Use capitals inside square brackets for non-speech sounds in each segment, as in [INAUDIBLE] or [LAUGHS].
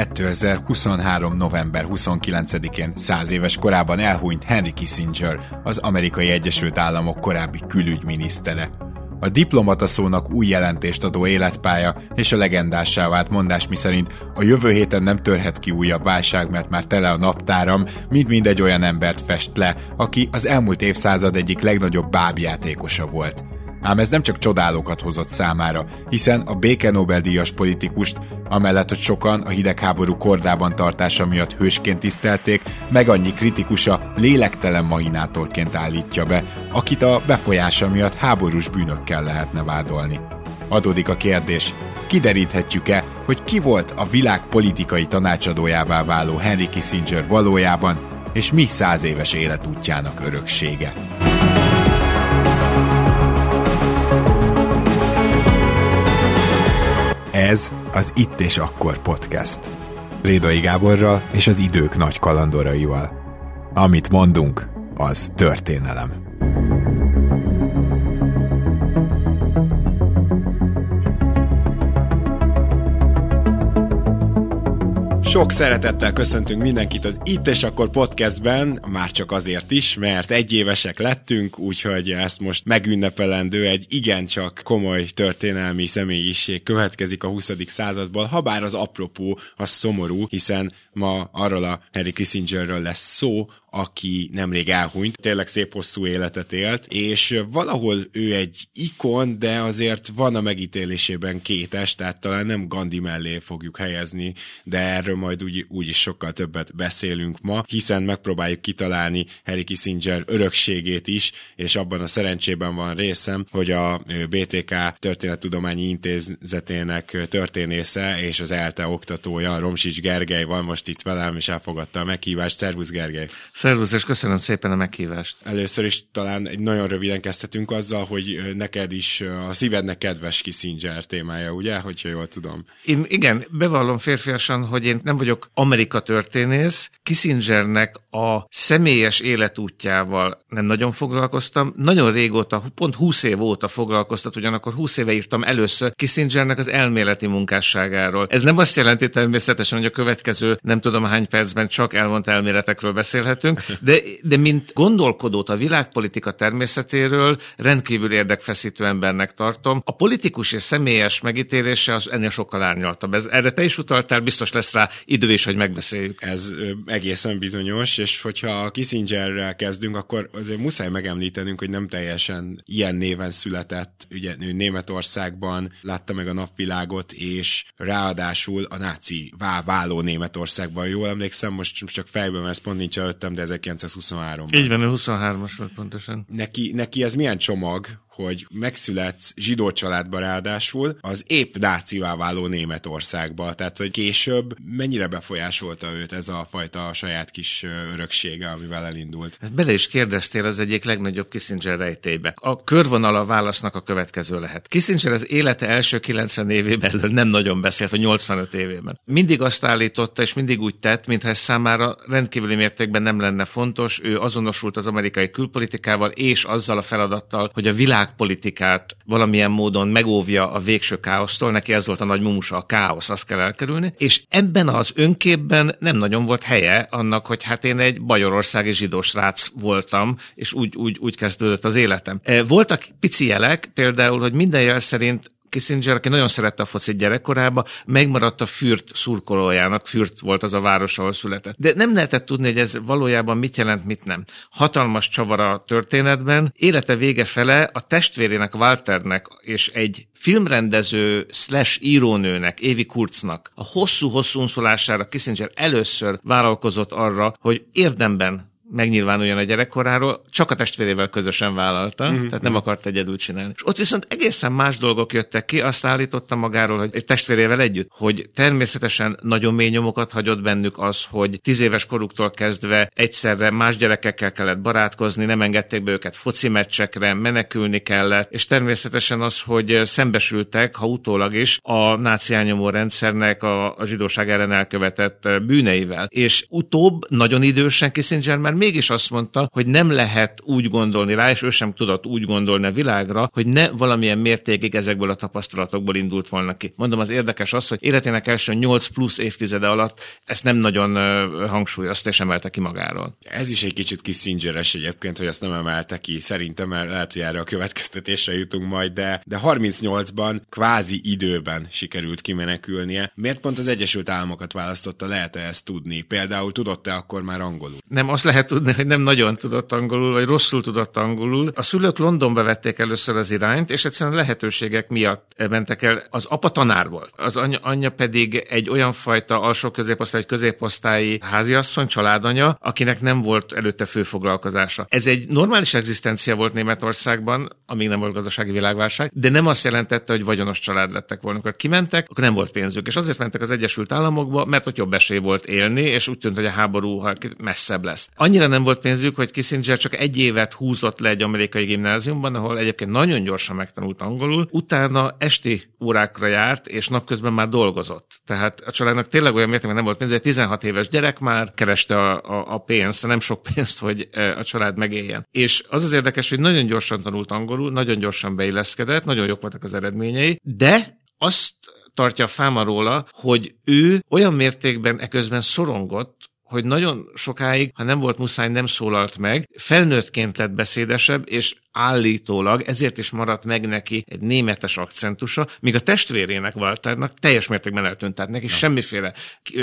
2023. november 29-én száz éves korában elhunyt Henry Kissinger, az amerikai Egyesült Államok korábbi külügyminisztere. A diplomata szónak új jelentést adó életpálya és a legendássá vált mondás miszerint a jövő héten nem törhet ki újabb válság, mert már tele a naptáram, mint mindegy olyan embert fest le, aki az elmúlt évszázad egyik legnagyobb bábjátékosa volt. Ám ez nem csak csodálókat hozott számára, hiszen a béke Nobel-díjas politikust, amellett, hogy sokan a hidegháború kordában tartása miatt hősként tisztelték, meg annyi kritikusa lélektelen mahinátorként állítja be, akit a befolyása miatt háborús bűnökkel lehetne vádolni. Adódik a kérdés, kideríthetjük-e, hogy ki volt a világ politikai tanácsadójává váló Henry Kissinger valójában, és mi száz éves életútjának öröksége. Ez az Itt és Akkor podcast. Rédai Gáborral és az idők nagy kalandoraival. Amit mondunk, az történelem. Sok szeretettel köszöntünk mindenkit az Itt és Akkor podcastben, már csak azért is, mert egyévesek lettünk, úgyhogy ezt most megünnepelendő egy igencsak komoly történelmi személyiség következik a 20. századból, ha bár az apropó az szomorú, hiszen ma arról a Harry Kissingerről lesz szó, aki nemrég elhunyt, tényleg szép hosszú életet élt, és valahol ő egy ikon, de azért van a megítélésében kétes, tehát talán nem Gandhi mellé fogjuk helyezni, de erről majd úgy, úgy is sokkal többet beszélünk ma, hiszen megpróbáljuk kitalálni Harry Kissinger örökségét is, és abban a szerencsében van részem, hogy a BTK Történettudományi Intézetének történésze és az ELTE oktatója, Romsics Gergely van most itt velem, és elfogadta a meghívást. Szervusz Gergely! Szervusz, és köszönöm szépen a meghívást. Először is talán egy nagyon röviden kezdhetünk azzal, hogy neked is a szívednek kedves Kissinger témája, ugye, hogyha jól tudom. Én igen, bevallom férfiasan, hogy én nem vagyok Amerika történész, Kissingernek a személyes életútjával nem nagyon foglalkoztam. Nagyon régóta, pont 20 év óta foglalkoztat, ugyanakkor 20 éve írtam először Kissingernek az elméleti munkásságáról. Ez nem azt jelenti természetesen, hogy a következő nem tudom hány percben csak elvont elméletekről beszélhetünk, de, de mint gondolkodót a világpolitika természetéről rendkívül érdekfeszítő embernek tartom. A politikus és személyes megítélése az ennél sokkal árnyaltabb. Ez, erre te is utaltál, biztos lesz rá idő is, hogy megbeszéljük. Ez egészen bizonyos, és hogyha Kissingerrel kezdünk, akkor azért muszáj megemlítenünk, hogy nem teljesen ilyen néven született. Ugye ő Németországban látta meg a napvilágot, és ráadásul a náci váló Németországban. Jól emlékszem, most, most csak fejben, mert ez pont nincs előttem, de 1923-ban. Így van, 23-as volt pontosan. Neki, neki ez milyen csomag, hogy megszületsz zsidó családba ráadásul az épp nácivá váló Németországba. Tehát, hogy később mennyire befolyásolta őt ez a fajta saját kis öröksége, amivel elindult? Hát bele is kérdeztél az egyik legnagyobb Kissinger rejtébe. A körvonal a válasznak a következő lehet. Kissinger az élete első 90 évében [LAUGHS] nem nagyon beszélt, vagy 85 évében. Mindig azt állította, és mindig úgy tett, mintha ez számára rendkívüli mértékben nem lenne fontos. Ő azonosult az amerikai külpolitikával, és azzal a feladattal, hogy a világ világpolitikát valamilyen módon megóvja a végső káosztól, neki ez volt a nagy mumusa, a káosz, azt kell elkerülni, és ebben az önképben nem nagyon volt helye annak, hogy hát én egy bajorországi zsidó srác voltam, és úgy, úgy, úgy kezdődött az életem. E, voltak pici jelek, például, hogy minden jel szerint Kissinger, aki nagyon szerette a focit gyerekkorába, megmaradt a Fürt szurkolójának, Fürt volt az a város, ahol született. De nem lehetett tudni, hogy ez valójában mit jelent, mit nem. Hatalmas csavar a történetben, élete vége fele a testvérének, Walternek és egy filmrendező slash írónőnek, Évi Kurznak a hosszú-hosszú unszólására Kissinger először vállalkozott arra, hogy érdemben megnyilvánuljon a gyerekkoráról, csak a testvérével közösen vállalta, mm-hmm. tehát nem akart egyedül csinálni. És ott viszont egészen más dolgok jöttek ki, azt állította magáról, hogy egy testvérével együtt, hogy természetesen nagyon mély nyomokat hagyott bennük az, hogy tíz éves koruktól kezdve egyszerre más gyerekekkel kellett barátkozni, nem engedték be őket foci meccsekre, menekülni kellett, és természetesen az, hogy szembesültek, ha utólag is, a náci rendszernek a, a zsidóság ellen elkövetett bűneivel. És utóbb, nagyon idősen Kissinger már mégis azt mondta, hogy nem lehet úgy gondolni rá, és ő sem tudott úgy gondolni a világra, hogy ne valamilyen mértékig ezekből a tapasztalatokból indult volna ki. Mondom, az érdekes az, hogy életének első 8 plusz évtizede alatt ezt nem nagyon hangsúlyozta és emelte ki magáról. Ez is egy kicsit Kissingeres egyébként, hogy ezt nem emelte ki. Szerintem, mert lehet, hogy erre a következtetésre jutunk majd, de, de 38-ban kvázi időben sikerült kimenekülnie. Miért pont az Egyesült Államokat választotta? Lehet-e ezt tudni? Például tudott-e akkor már angolul? Nem, azt lehet tudni, hogy nem nagyon tudott angolul, vagy rosszul tudott angolul. A szülők Londonba vették először az irányt, és egyszerűen lehetőségek miatt mentek el. Az apa tanár volt, az anyja, anyja pedig egy olyan fajta alsó középosztály, középosztályi háziasszony, családanya, akinek nem volt előtte főfoglalkozása. Ez egy normális egzisztencia volt Németországban, amíg nem volt gazdasági világválság, de nem azt jelentette, hogy vagyonos család lettek volna. Amikor kimentek, akkor nem volt pénzük, és azért mentek az Egyesült Államokba, mert ott jobb esély volt élni, és úgy tűnt, hogy a háború messzebb lesz. Annyi annyira nem volt pénzük, hogy Kissinger csak egy évet húzott le egy amerikai gimnáziumban, ahol egyébként nagyon gyorsan megtanult angolul, utána esti órákra járt, és napközben már dolgozott. Tehát a családnak tényleg olyan mértékben nem volt pénz, hogy 16 éves gyerek már kereste a, a, a pénzt, nem sok pénzt, hogy e, a család megéljen. És az az érdekes, hogy nagyon gyorsan tanult angolul, nagyon gyorsan beilleszkedett, nagyon jók voltak az eredményei, de azt tartja fáma róla, hogy ő olyan mértékben eközben szorongott, hogy nagyon sokáig, ha nem volt muszáj, nem szólalt meg, felnőttként lett beszédesebb, és állítólag ezért is maradt meg neki egy németes akcentusa, míg a testvérének Walternak teljes mértékben eltűnt, tehát neki ja. semmiféle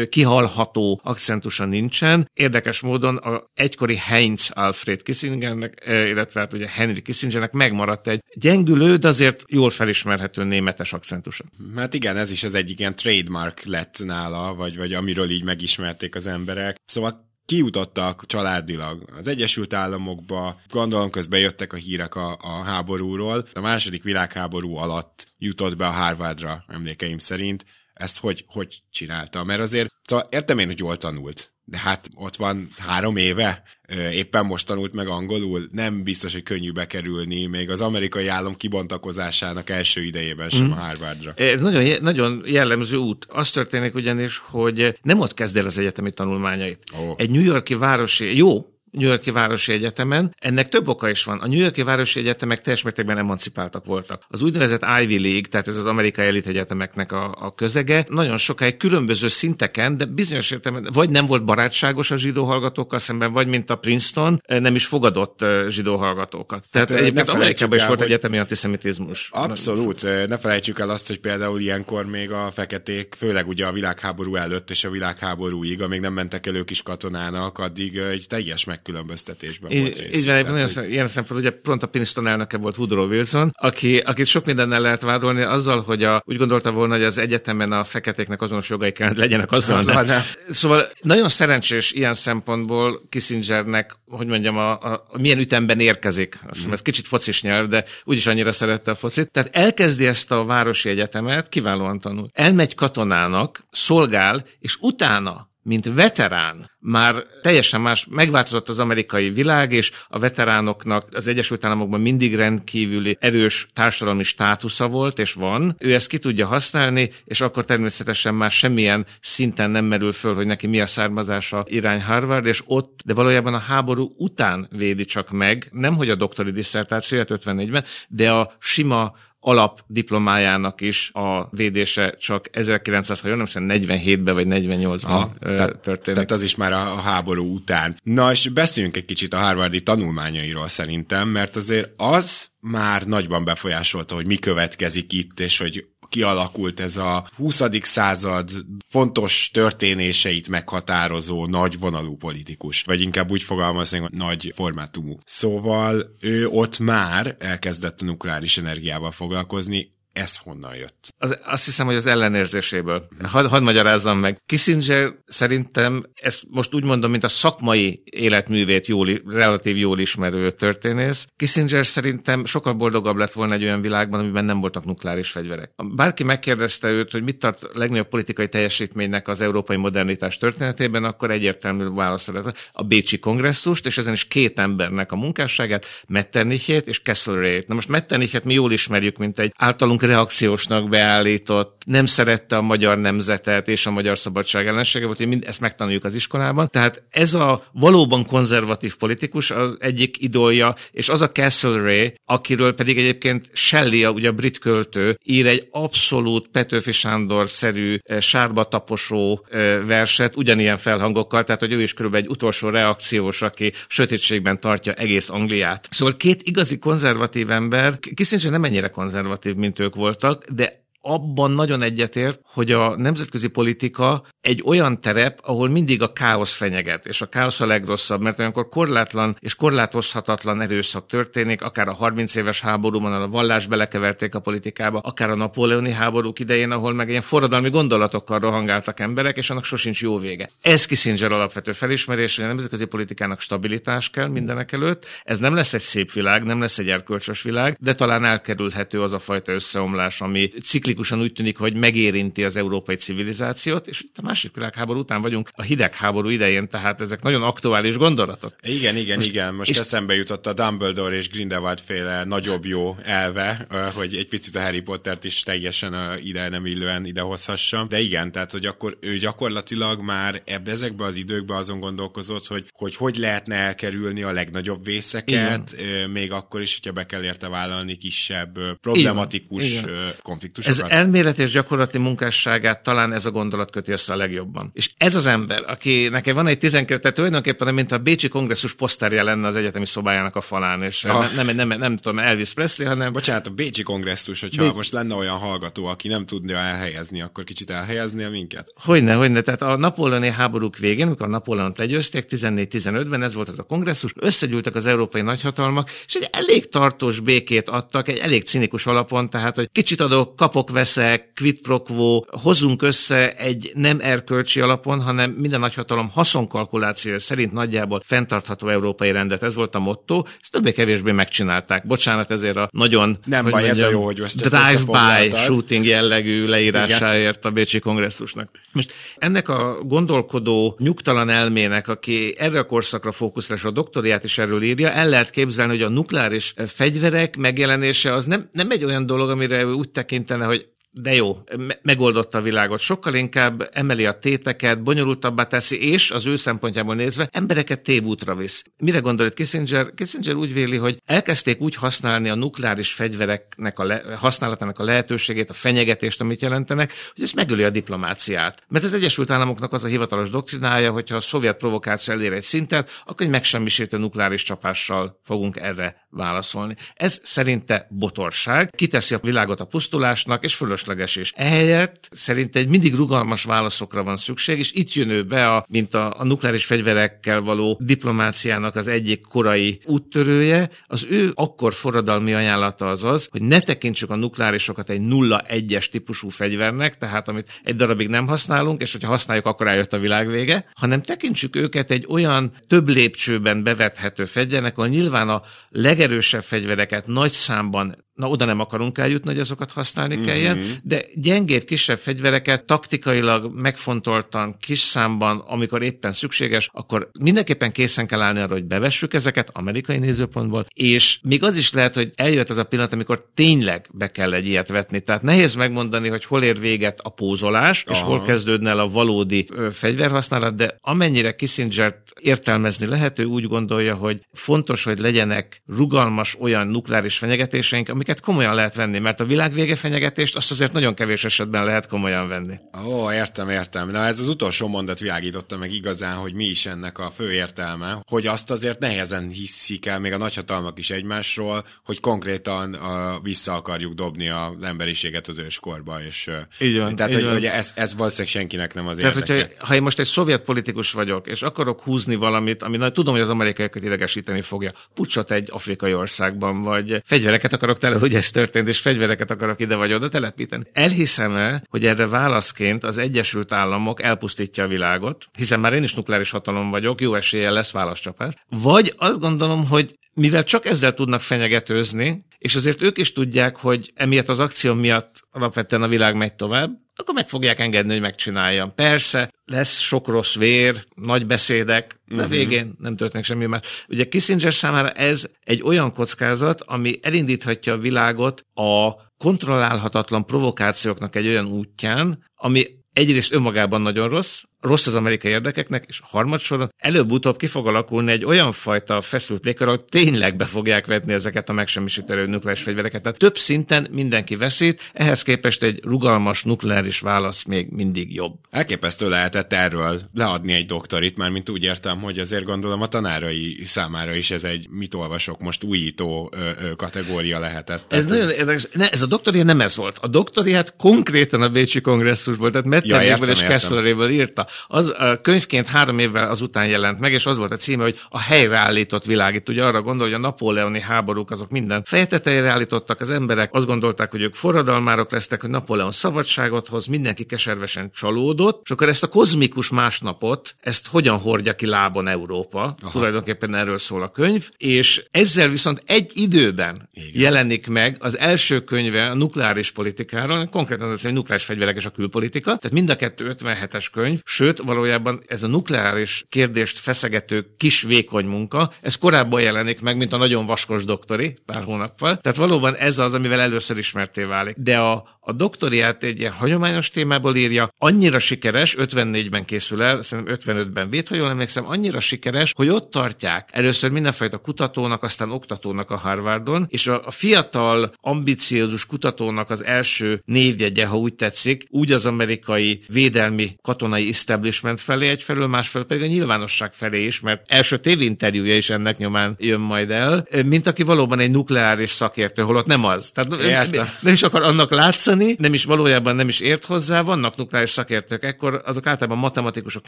kihalható akcentusa nincsen. Érdekes módon a egykori Heinz Alfred Kissingernek, illetve hát ugye Henry Kissingernek megmaradt egy gyengülő, de azért jól felismerhető németes akcentusa. Hát igen, ez is az egyik ilyen trademark lett nála, vagy, vagy amiről így megismerték az emberek. Szóval kijutottak családilag az Egyesült Államokba, gondolom közben jöttek a hírek a, a háborúról. A második világháború alatt jutott be a Harvardra, emlékeim szerint. Ezt hogy, hogy csinálta? Mert azért, szóval értem én, hogy jól tanult, de hát ott van három éve, éppen most tanult meg angolul, nem biztos, hogy könnyű bekerülni, még az amerikai állam kibontakozásának első idejében sem mm. a Harvardra. Nagyon, nagyon jellemző út. Az történik ugyanis, hogy nem ott kezd el az egyetemi tanulmányait. Oh. Egy New Yorki városi, jó, New Yorki Városi Egyetemen. Ennek több oka is van. A New Yorki Városi Egyetemek teljes mértékben emancipáltak voltak. Az úgynevezett Ivy League, tehát ez az amerikai elit egyetemeknek a, a közege, nagyon sokáig különböző szinteken, de bizonyos értelemben vagy nem volt barátságos a zsidó hallgatókkal szemben, vagy mint a Princeton, nem is fogadott zsidó hallgatókat. Tehát hát, egyébként Amerikában is volt hogy... egyetemi antiszemitizmus. Abszolút. Ne felejtsük el azt, hogy például ilyenkor még a feketék, főleg ugye a világháború előtt és a világháborúig, amíg nem mentek el ők is katonának, addig egy teljes meg megkülönböztetésben I, volt rész. Így van, nagyon hogy... ilyen szempontból ugye pont a Princeton elnöke volt Woodrow Wilson, aki, akit sok mindennel lehet vádolni azzal, hogy a, úgy gondolta volna, hogy az egyetemen a feketéknek azonos jogai kell, legyenek azzal. azzal nem. Szóval nagyon szerencsés ilyen szempontból Kissingernek, hogy mondjam, a, a, a milyen ütemben érkezik. Azt hiszem, mm. ez kicsit focis nyelv, de úgyis annyira szerette a focit. Tehát elkezdi ezt a városi egyetemet, kiválóan tanul. Elmegy katonának, szolgál, és utána mint veterán már teljesen más, megváltozott az amerikai világ, és a veteránoknak az Egyesült Államokban mindig rendkívüli erős társadalmi státusza volt, és van. Ő ezt ki tudja használni, és akkor természetesen már semmilyen szinten nem merül föl, hogy neki mi a származása irány Harvard, és ott, de valójában a háború után védi csak meg, nem hogy a doktori diszertációját 54-ben, de a sima alapdiplomájának is a védése csak 1900, ha jól nem 47-ben vagy 48-ban történik. Tehát az is már a, a háború után. Na, és beszéljünk egy kicsit a Harvardi tanulmányairól szerintem, mert azért az már nagyban befolyásolta, hogy mi következik itt, és hogy kialakult ez a 20. század fontos történéseit meghatározó nagyvonalú politikus, vagy inkább úgy fogalmazni, hogy nagy formátumú. Szóval ő ott már elkezdett a nukleáris energiával foglalkozni, ez honnan jött? Az, azt hiszem, hogy az ellenérzéséből. Hadd had magyarázzam meg. Kissinger szerintem, ezt most úgy mondom, mint a szakmai életművét jól, relatív jól ismerő történész. Kissinger szerintem sokkal boldogabb lett volna egy olyan világban, amiben nem voltak nukleáris fegyverek. Bárki megkérdezte őt, hogy mit tart a legnagyobb politikai teljesítménynek az európai modernitás történetében, akkor egyértelmű válasz a Bécsi kongresszust, és ezen is két embernek a munkásságát, Metternichét és Kesselrét. Na most Metternichet mi jól ismerjük, mint egy általunk reakciósnak beállított, nem szerette a magyar nemzetet és a magyar szabadság ellensége volt, hogy mind ezt megtanuljuk az iskolában. Tehát ez a valóban konzervatív politikus az egyik idolja, és az a Ray, akiről pedig egyébként Shelley, ugye a brit költő, ír egy abszolút Petőfi Sándor-szerű eh, sárba taposó eh, verset, ugyanilyen felhangokkal, tehát hogy ő is körülbelül egy utolsó reakciós, aki sötétségben tartja egész Angliát. Szóval két igazi konzervatív ember, Kissinger nem ennyire konzervatív, mint ők voltak, de abban nagyon egyetért, hogy a nemzetközi politika egy olyan terep, ahol mindig a káosz fenyeget, és a káosz a legrosszabb, mert olyankor korlátlan és korlátozhatatlan erőszak történik, akár a 30 éves háborúban, a vallás belekeverték a politikába, akár a napóleoni háborúk idején, ahol meg ilyen forradalmi gondolatokkal rohangáltak emberek, és annak sosincs jó vége. Ez Kissinger alapvető felismerés, hogy a nemzetközi politikának stabilitás kell mindenek előtt. Ez nem lesz egy szép világ, nem lesz egy erkölcsös világ, de talán elkerülhető az a fajta összeomlás, ami ciklik praktikusan úgy tűnik, hogy megérinti az európai civilizációt, és itt a másik világháború után vagyunk, a hidegháború idején, tehát ezek nagyon aktuális gondolatok. Igen, igen, Most, igen. Most és eszembe jutott a Dumbledore és Grindelwald féle nagyobb jó elve, hogy egy picit a Harry Pottert is teljesen ide nem illően idehozhassa. De igen, tehát hogy akkor ő gyakorlatilag már ebbe ezekbe az időkbe azon gondolkozott, hogy hogy, hogy lehetne elkerülni a legnagyobb vészeket, igen. még akkor is, hogyha be kell érte vállalni kisebb problematikus igen. konfliktusokat. Ez elmélet és gyakorlati munkásságát talán ez a gondolat köti össze a legjobban. És ez az ember, aki nekem van egy 12, tehát tulajdonképpen mint a Bécsi kongresszus poszterje lenne az egyetemi szobájának a falán, és ah. nem, nem, nem, nem, tudom, Elvis Presley, hanem... Bocsánat, a Bécsi kongresszus, hogyha Bé... most lenne olyan hallgató, aki nem tudja elhelyezni, akkor kicsit elhelyeznél minket? Hogyne, hogyne. Tehát a napóleoni háborúk végén, amikor a Napóleont legyőzték, 14-15-ben ez volt az a kongresszus, összegyűltek az európai nagyhatalmak, és egy elég tartós békét adtak, egy elég cinikus alapon, tehát hogy kicsit adok, kapok, veszek, quid pro quo, hozunk össze egy nem erkölcsi alapon, hanem minden nagyhatalom haszonkalkuláció szerint nagyjából fenntartható európai rendet. Ez volt a motto, ezt többé-kevésbé megcsinálták. Bocsánat ezért a nagyon nem baj, mondjam, ez a jó, hogy ezt drive-by shooting jellegű leírásáért a Bécsi kongresszusnak. Most ennek a gondolkodó, nyugtalan elmének, aki erre a korszakra fókuszál, és a doktoriát is erről írja, el lehet képzelni, hogy a nukleáris fegyverek megjelenése az nem, nem egy olyan dolog, amire úgy tekintene, hogy de jó, me- megoldotta a világot. Sokkal inkább emeli a téteket, bonyolultabbá teszi, és az ő szempontjából nézve embereket tévútra visz. Mire gondolt Kissinger? Kissinger úgy véli, hogy elkezdték úgy használni a nukleáris fegyvereknek a le- használatának a lehetőségét, a fenyegetést, amit jelentenek, hogy ez megöli a diplomáciát. Mert az Egyesült Államoknak az a hivatalos doktrinája, hogyha a szovjet provokáció elér egy szintet, akkor egy megsemmisítő nukleáris csapással fogunk erre válaszolni. Ez szerinte botorság, kiteszi a világot a pusztulásnak, és fölösleges is. Ehelyett szerint mindig rugalmas válaszokra van szükség, és itt jön ő be, a, mint a, a nukleáris fegyverekkel való diplomáciának az egyik korai úttörője. Az ő akkor forradalmi ajánlata az az, hogy ne tekintsük a nukleárisokat egy 0-1-es típusú fegyvernek, tehát amit egy darabig nem használunk, és hogyha használjuk, akkor eljött a világ vége, hanem tekintsük őket egy olyan több lépcsőben bevethető fegyvernek, ahol nyilván a leg legerősebb fegyvereket nagy számban na oda nem akarunk eljutni, hogy azokat használni mm-hmm. kelljen, de gyengébb, kisebb fegyvereket taktikailag megfontoltan, kis számban, amikor éppen szükséges, akkor mindenképpen készen kell állni arra, hogy bevessük ezeket amerikai nézőpontból, és még az is lehet, hogy eljött az a pillanat, amikor tényleg be kell egy ilyet vetni. Tehát nehéz megmondani, hogy hol ér véget a pózolás, Aha. és hol kezdődne el a valódi ö, fegyverhasználat, de amennyire Kissinger értelmezni lehet, ő úgy gondolja, hogy fontos, hogy legyenek rugalmas olyan nukleáris fenyegetéseink, amik amiket komolyan lehet venni, mert a világ vége fenyegetést azt azért nagyon kevés esetben lehet komolyan venni. Ó, értem, értem. Na ez az utolsó mondat világította meg igazán, hogy mi is ennek a fő értelme, hogy azt azért nehezen hiszik el, még a nagyhatalmak is egymásról, hogy konkrétan a, vissza akarjuk dobni az emberiséget az őskorba. És, így van, tehát, így hogy, van. hogy ez, ez valószínűleg senkinek nem az Tehát, érdeke. hogyha, ha én most egy szovjet politikus vagyok, és akarok húzni valamit, ami na, tudom, hogy az amerikaiakat idegesíteni fogja, pucsot egy afrikai országban, vagy fegyvereket akarok tele, hogy ez történt, és fegyvereket akarok ide vagy oda telepíteni. Elhiszem-e, hogy erre válaszként az Egyesült Államok elpusztítja a világot, hiszen már én is nukleáris hatalom vagyok, jó eséllyel lesz válaszcsapás. Vagy azt gondolom, hogy mivel csak ezzel tudnak fenyegetőzni, és azért ők is tudják, hogy emiatt az akció miatt alapvetően a világ megy tovább, akkor meg fogják engedni, hogy megcsináljam. Persze, lesz sok rossz vér, nagy beszédek, de uh-huh. végén nem történik semmi más. Ugye Kissinger számára ez egy olyan kockázat, ami elindíthatja a világot a kontrollálhatatlan provokációknak egy olyan útján, ami egyrészt önmagában nagyon rossz, rossz az amerikai érdekeknek, és harmadsorban előbb-utóbb ki fog alakulni egy olyan fajta feszült légkör, ahol tényleg be fogják vetni ezeket a megsemmisítő nukleáris fegyvereket. Tehát több szinten mindenki veszít, ehhez képest egy rugalmas nukleáris válasz még mindig jobb. Elképesztő lehetett erről leadni egy doktorit, már mint úgy értem, hogy azért gondolom a tanárai számára is ez egy mit olvasok most újító ö, ö, kategória lehetett. Ez, ez nagyon érdekes. Ne, ez a doktoria nem ez volt. A doktoriát konkrétan a Bécsi kongresszusból, tehát Metteréből Ja, és értem, értem. Kessleréből írta. Az a könyvként három évvel azután jelent meg, és az volt a címe, hogy a helyreállított világ. Itt ugye arra gondol, hogy a napóleoni háborúk azok minden fejetetejére állítottak az emberek, azt gondolták, hogy ők forradalmárok lesznek, hogy Napóleon szabadságot hoz, mindenki keservesen csalódott, és akkor ezt a kozmikus másnapot, ezt hogyan hordja ki lábon Európa? Aha. Tulajdonképpen erről szól a könyv, és ezzel viszont egy időben Igen. jelenik meg az első könyve a nukleáris politikáról, konkrétan az, hogy nukleáris fegyverek és a külpolitika, tehát mind a kettő 57-es könyv, sőt, valójában ez a nukleáris kérdést feszegető kis vékony munka, ez korábban jelenik meg, mint a nagyon vaskos doktori pár hónappal. Tehát valóban ez az, amivel először ismerté válik. De a, a doktoriát egy ilyen hagyományos témából írja, annyira sikeres, 54-ben készül el, szerintem 55-ben véd, ha jól emlékszem, annyira sikeres, hogy ott tartják először mindenfajta kutatónak, aztán oktatónak a Harvardon, és a, a fiatal, ambiciózus kutatónak az első névjegye, ha úgy tetszik, úgy az amerikai védelmi katonai establishment felé egyfelől, másfelől pedig a nyilvánosság felé is, mert első tévinterjúja is ennek nyomán jön majd el, mint aki valóban egy nukleáris szakértő, holott nem az. Tehát Értem. nem is akar annak látszani, nem is valójában nem is ért hozzá, vannak nukleáris szakértők, ekkor azok általában matematikusok,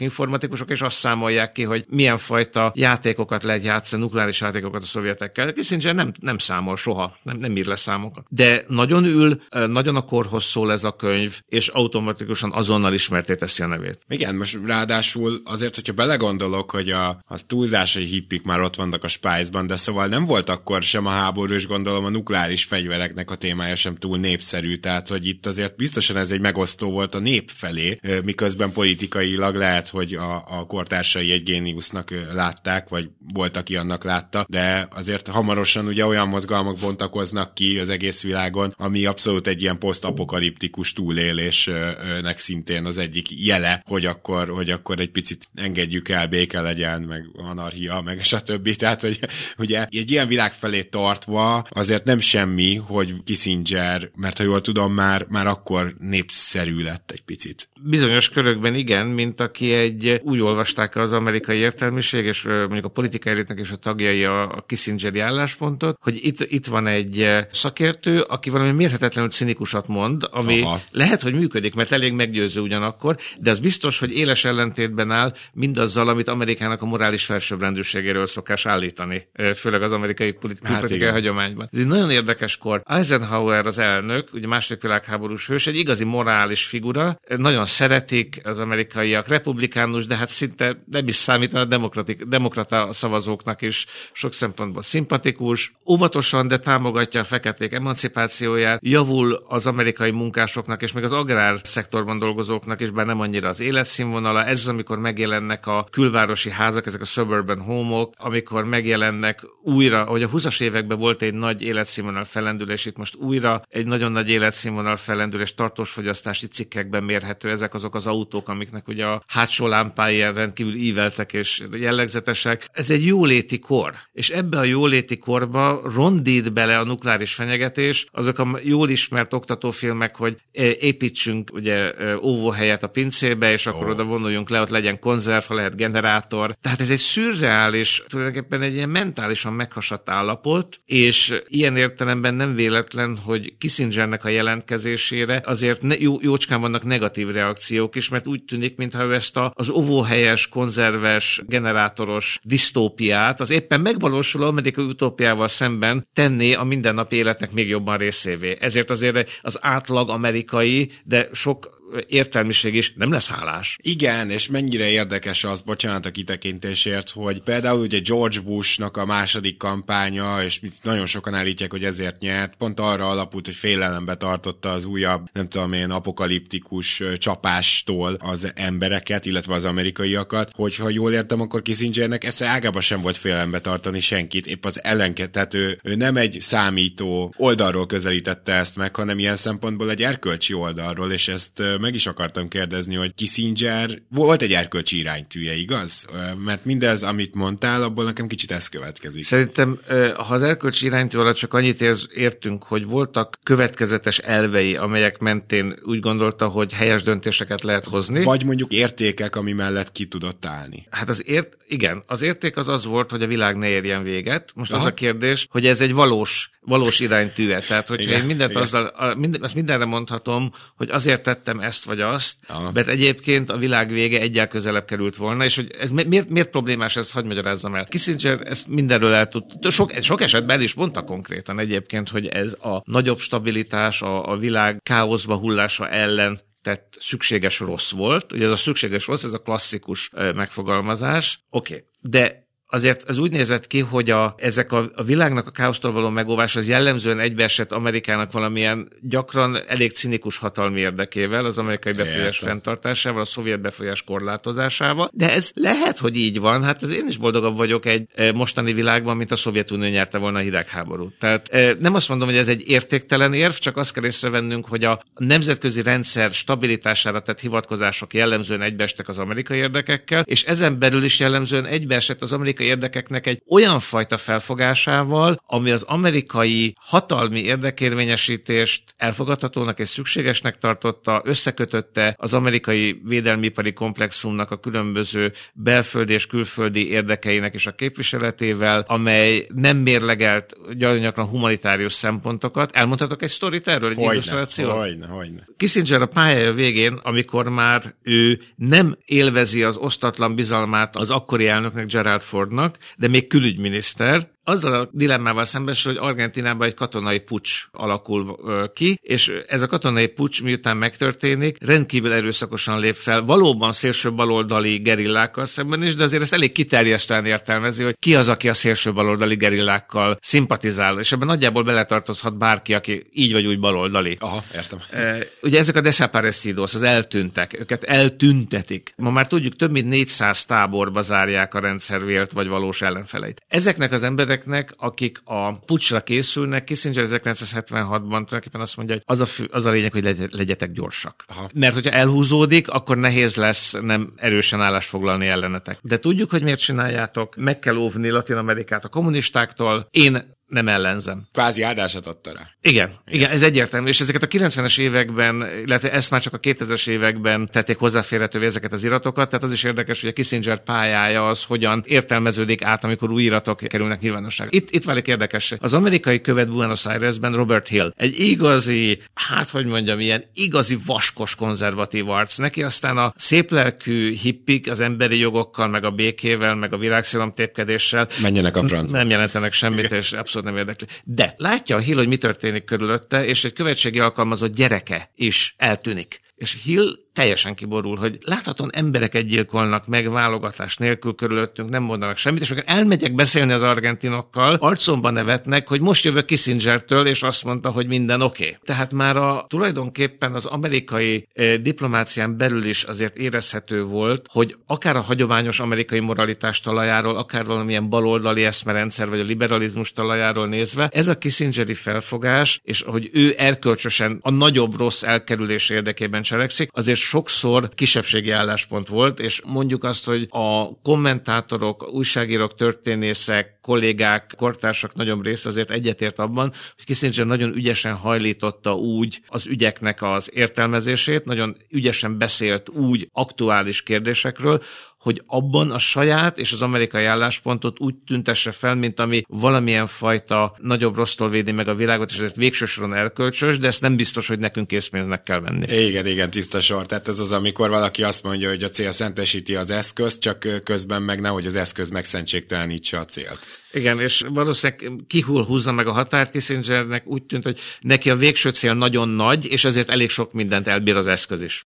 informatikusok, és azt számolják ki, hogy milyen fajta játékokat lehet játszani, nukleáris játékokat a szovjetekkel. Kissinger nem, nem számol soha, nem, nem ír le számokat. De nagyon ül, nagyon a korhoz szól ez a könyv, és automatikusan azonnal ismerté teszi a nevét. Igen, most ráadásul azért, hogyha belegondolok, hogy a, a túlzásai hippik már ott vannak a Spice-ban, de szóval nem volt akkor sem a háború, és gondolom a nukleáris fegyvereknek a témája sem túl népszerű, tehát hogy itt azért biztosan ez egy megosztó volt a nép felé, miközben politikailag lehet, hogy a, a kortársai egy géniusznak látták, vagy volt, aki annak látta, de azért hamarosan ugye olyan mozgalmak bontakoznak ki az egész világon, ami abszolút egy ilyen posztapokaliptikus túlélésnek szintén az egyik jele, hogy akkor, hogy akkor egy picit engedjük el, béke legyen, meg anarchia, meg [LAUGHS] stb. Tehát, hogy ugye egy ilyen világ felé tartva azért nem semmi, hogy Kissinger, mert ha jól tudom, már, már akkor népszerű lett egy picit. Bizonyos körökben igen, mint aki egy, úgy olvasták az amerikai értelmiség, és mondjuk a politikai elitnek és a tagjai a, a Kissingeri álláspontot, hogy itt, itt van egy szakértő, aki valami mérhetetlenül cinikusat mond, ami Aha. lehet, hogy működik, mert elég meggyőző ugyanakkor, de az biztos, hogy éles ellentétben áll mindazzal, amit Amerikának a morális felsőbbrendűségéről szokás állítani, főleg az amerikai politikai, hát politikai hagyományban. Ez egy nagyon érdekes kor. Eisenhower az elnök, ugye második világháborús hős, egy igazi morális figura, nagyon szeretik az amerikaiak, republikánus, de hát szinte nem is számít, demokratik, demokrata szavazóknak is sok szempontból szimpatikus. Óvatosan, de támogatja a feketék emancipációját, javul az amerikai munkásoknak és még az agrár szektorban dolgozóknak is, bár nem annyira az életszínvonala. Ez az, amikor megjelennek a külvárosi házak, ezek a suburban homok, amikor megjelennek újra, hogy a 20-as években volt egy nagy életszínvonal felendülés, itt most újra egy nagyon nagy életszínvonal életszínvonal fellendülés tartós fogyasztási cikkekben mérhető. Ezek azok az autók, amiknek ugye a hátsó lámpái ilyen rendkívül íveltek és jellegzetesek. Ez egy jóléti kor, és ebbe a jóléti korba rondít bele a nukleáris fenyegetés, azok a jól ismert oktatófilmek, hogy építsünk ugye óvóhelyet a pincébe, és akkor oh. oda vonuljunk le, ott legyen konzerv, ha lehet generátor. Tehát ez egy szürreális, tulajdonképpen egy ilyen mentálisan meghasadt állapot, és ilyen értelemben nem véletlen, hogy Kissingernek a jelentkezésére azért ne, jó, jócskán vannak negatív reakciók is, mert úgy tűnik, mintha ő ezt a, az ovóhelyes, konzerves, generátoros disztópiát az éppen megvalósuló amerikai utópiával szemben tenné a mindennapi életnek még jobban részévé. Ezért azért az átlag amerikai, de sok értelmiség is nem lesz hálás. Igen, és mennyire érdekes az, bocsánat a kitekintésért, hogy például ugye George Bushnak a második kampánya, és nagyon sokan állítják, hogy ezért nyert, pont arra alapult, hogy félelembe tartotta az újabb, nem tudom én, apokaliptikus csapástól az embereket, illetve az amerikaiakat, hogyha jól értem, akkor Kissingernek esze ágába sem volt félelembe tartani senkit, épp az ellenket, tehát ő, nem egy számító oldalról közelítette ezt meg, hanem ilyen szempontból egy erkölcsi oldalról, és ezt meg is akartam kérdezni, hogy Kissinger volt egy erkölcsi iránytűje, igaz? Mert mindez, amit mondtál, abból nekem kicsit ez következik. Szerintem, ha az erkölcsi iránytű alatt csak annyit értünk, hogy voltak következetes elvei, amelyek mentén úgy gondolta, hogy helyes döntéseket lehet hozni. Vagy mondjuk értékek, ami mellett ki tudott állni. Hát az ért, igen, az érték az az volt, hogy a világ ne érjen véget. Most Aha. az a kérdés, hogy ez egy valós valós iránytűve. Tehát, hogyha igen, én mindent igen. azzal, minden, azt mindenre mondhatom, hogy azért tettem ezt vagy azt, Aha. mert egyébként a világ vége egyel közelebb került volna, és hogy ez miért, miért problémás ez, hagyd magyarázzam el. Kissinger ezt mindenről el tud, sok, sok esetben el is mondta konkrétan egyébként, hogy ez a nagyobb stabilitás, a, a világ káoszba hullása ellen tehát szükséges rossz volt. Ugye ez a szükséges rossz, ez a klasszikus megfogalmazás. Oké, okay. de azért az úgy nézett ki, hogy a, ezek a, a világnak a káosztól való megóvás az jellemzően egybeesett Amerikának valamilyen gyakran elég cinikus hatalmi érdekével, az amerikai befolyás Értem. fenntartásával, a szovjet befolyás korlátozásával. De ez lehet, hogy így van. Hát ez én is boldogabb vagyok egy e, mostani világban, mint a Szovjetunió nyerte volna a hidegháborút. Tehát e, nem azt mondom, hogy ez egy értéktelen érv, csak azt kell észrevennünk, hogy a nemzetközi rendszer stabilitására tett hivatkozások jellemzően egybeestek az amerikai érdekekkel, és ezen belül is jellemzően egybeesett az amerikai amerikai érdekeknek egy olyan fajta felfogásával, ami az amerikai hatalmi érdekérvényesítést elfogadhatónak és szükségesnek tartotta, összekötötte az amerikai védelmipari komplexumnak a különböző belföldi és külföldi érdekeinek és a képviseletével, amely nem mérlegelt gyakran humanitárius szempontokat. Elmondhatok egy sztorit erről, egy hogyne, illusztrációt? Hogyne, hogyne. Kissinger a pályája végén, amikor már ő nem élvezi az osztatlan bizalmát az akkori elnöknek Gerald Ford Fordnak, de még külügyminiszter, azzal a dilemmával szembesül, hogy Argentinában egy katonai pucs alakul ki, és ez a katonai pucs miután megtörténik, rendkívül erőszakosan lép fel, valóban szélső baloldali gerillákkal szemben is, de azért ezt elég kiterjesztően értelmezi, hogy ki az, aki a szélső baloldali gerillákkal szimpatizál, és ebben nagyjából beletartozhat bárki, aki így vagy úgy baloldali. Aha, értem. ugye ezek a desaparecidos, az eltűntek, őket eltüntetik. Ma már tudjuk, több mint 400 táborba zárják a rendszer vélt vagy valós ellenfeleit. Ezeknek az emberek embereknek, akik a pucsra készülnek, Kissinger 1976-ban tulajdonképpen azt mondja, hogy az a, fő, az a lényeg, hogy legyetek gyorsak. Aha. Mert hogyha elhúzódik, akkor nehéz lesz nem erősen állást foglalni ellenetek. De tudjuk, hogy miért csináljátok, meg kell óvni Latin Amerikát a kommunistáktól. Én nem ellenzem. Kvázi áldásat adta rá. Igen, igen, igen, ez egyértelmű, és ezeket a 90-es években, illetve ezt már csak a 2000-es években tették hozzáférhetővé ezeket az iratokat, tehát az is érdekes, hogy a Kissinger pályája az hogyan értelmeződik át, amikor új iratok kerülnek nyilvánosságra. Itt, itt válik érdekes. Az amerikai követ Buenos Airesben Robert Hill, egy igazi, hát hogy mondjam, ilyen igazi vaskos konzervatív arc. Neki aztán a szép lelkű hippik az emberi jogokkal, meg a békével, meg a világszélom tépkedéssel menjenek a francba. Nem jelentenek semmit, és abszolút abszolút nem érdekli. De látja a Hill, hogy mi történik körülötte, és egy követségi alkalmazott gyereke is eltűnik. És Hill teljesen kiborul, hogy láthatóan embereket gyilkolnak meg válogatás nélkül körülöttünk, nem mondanak semmit, és akkor elmegyek beszélni az argentinokkal, arcomban nevetnek, hogy most jövök Kissingertől, és azt mondta, hogy minden oké. Okay. Tehát már a tulajdonképpen az amerikai eh, diplomácián belül is azért érezhető volt, hogy akár a hagyományos amerikai moralitás talajáról, akár valamilyen baloldali eszmerendszer, vagy a liberalizmus talajáról nézve, ez a Kissingeri felfogás, és hogy ő erkölcsösen a nagyobb rossz elkerülés érdekében cselekszik, azért sokszor kisebbségi álláspont volt, és mondjuk azt, hogy a kommentátorok, újságírók, történészek, kollégák, kortársak nagyobb része azért egyetért abban, hogy Kissinger nagyon ügyesen hajlította úgy az ügyeknek az értelmezését, nagyon ügyesen beszélt úgy aktuális kérdésekről, hogy abban a saját és az amerikai álláspontot úgy tüntesse fel, mint ami valamilyen fajta nagyobb rossztól védi meg a világot, és ezért végső soron elkölcsös, de ezt nem biztos, hogy nekünk készpénznek kell venni. Igen, igen, tiszta sor. Tehát ez az, amikor valaki azt mondja, hogy a cél szentesíti az eszközt, csak közben meg nehogy az eszköz megszentségtelenítse a célt. Igen, és valószínűleg kihúl húzza meg a határt Kissingernek, úgy tűnt, hogy neki a végső cél nagyon nagy, és ezért elég sok mindent elbír az eszköz is.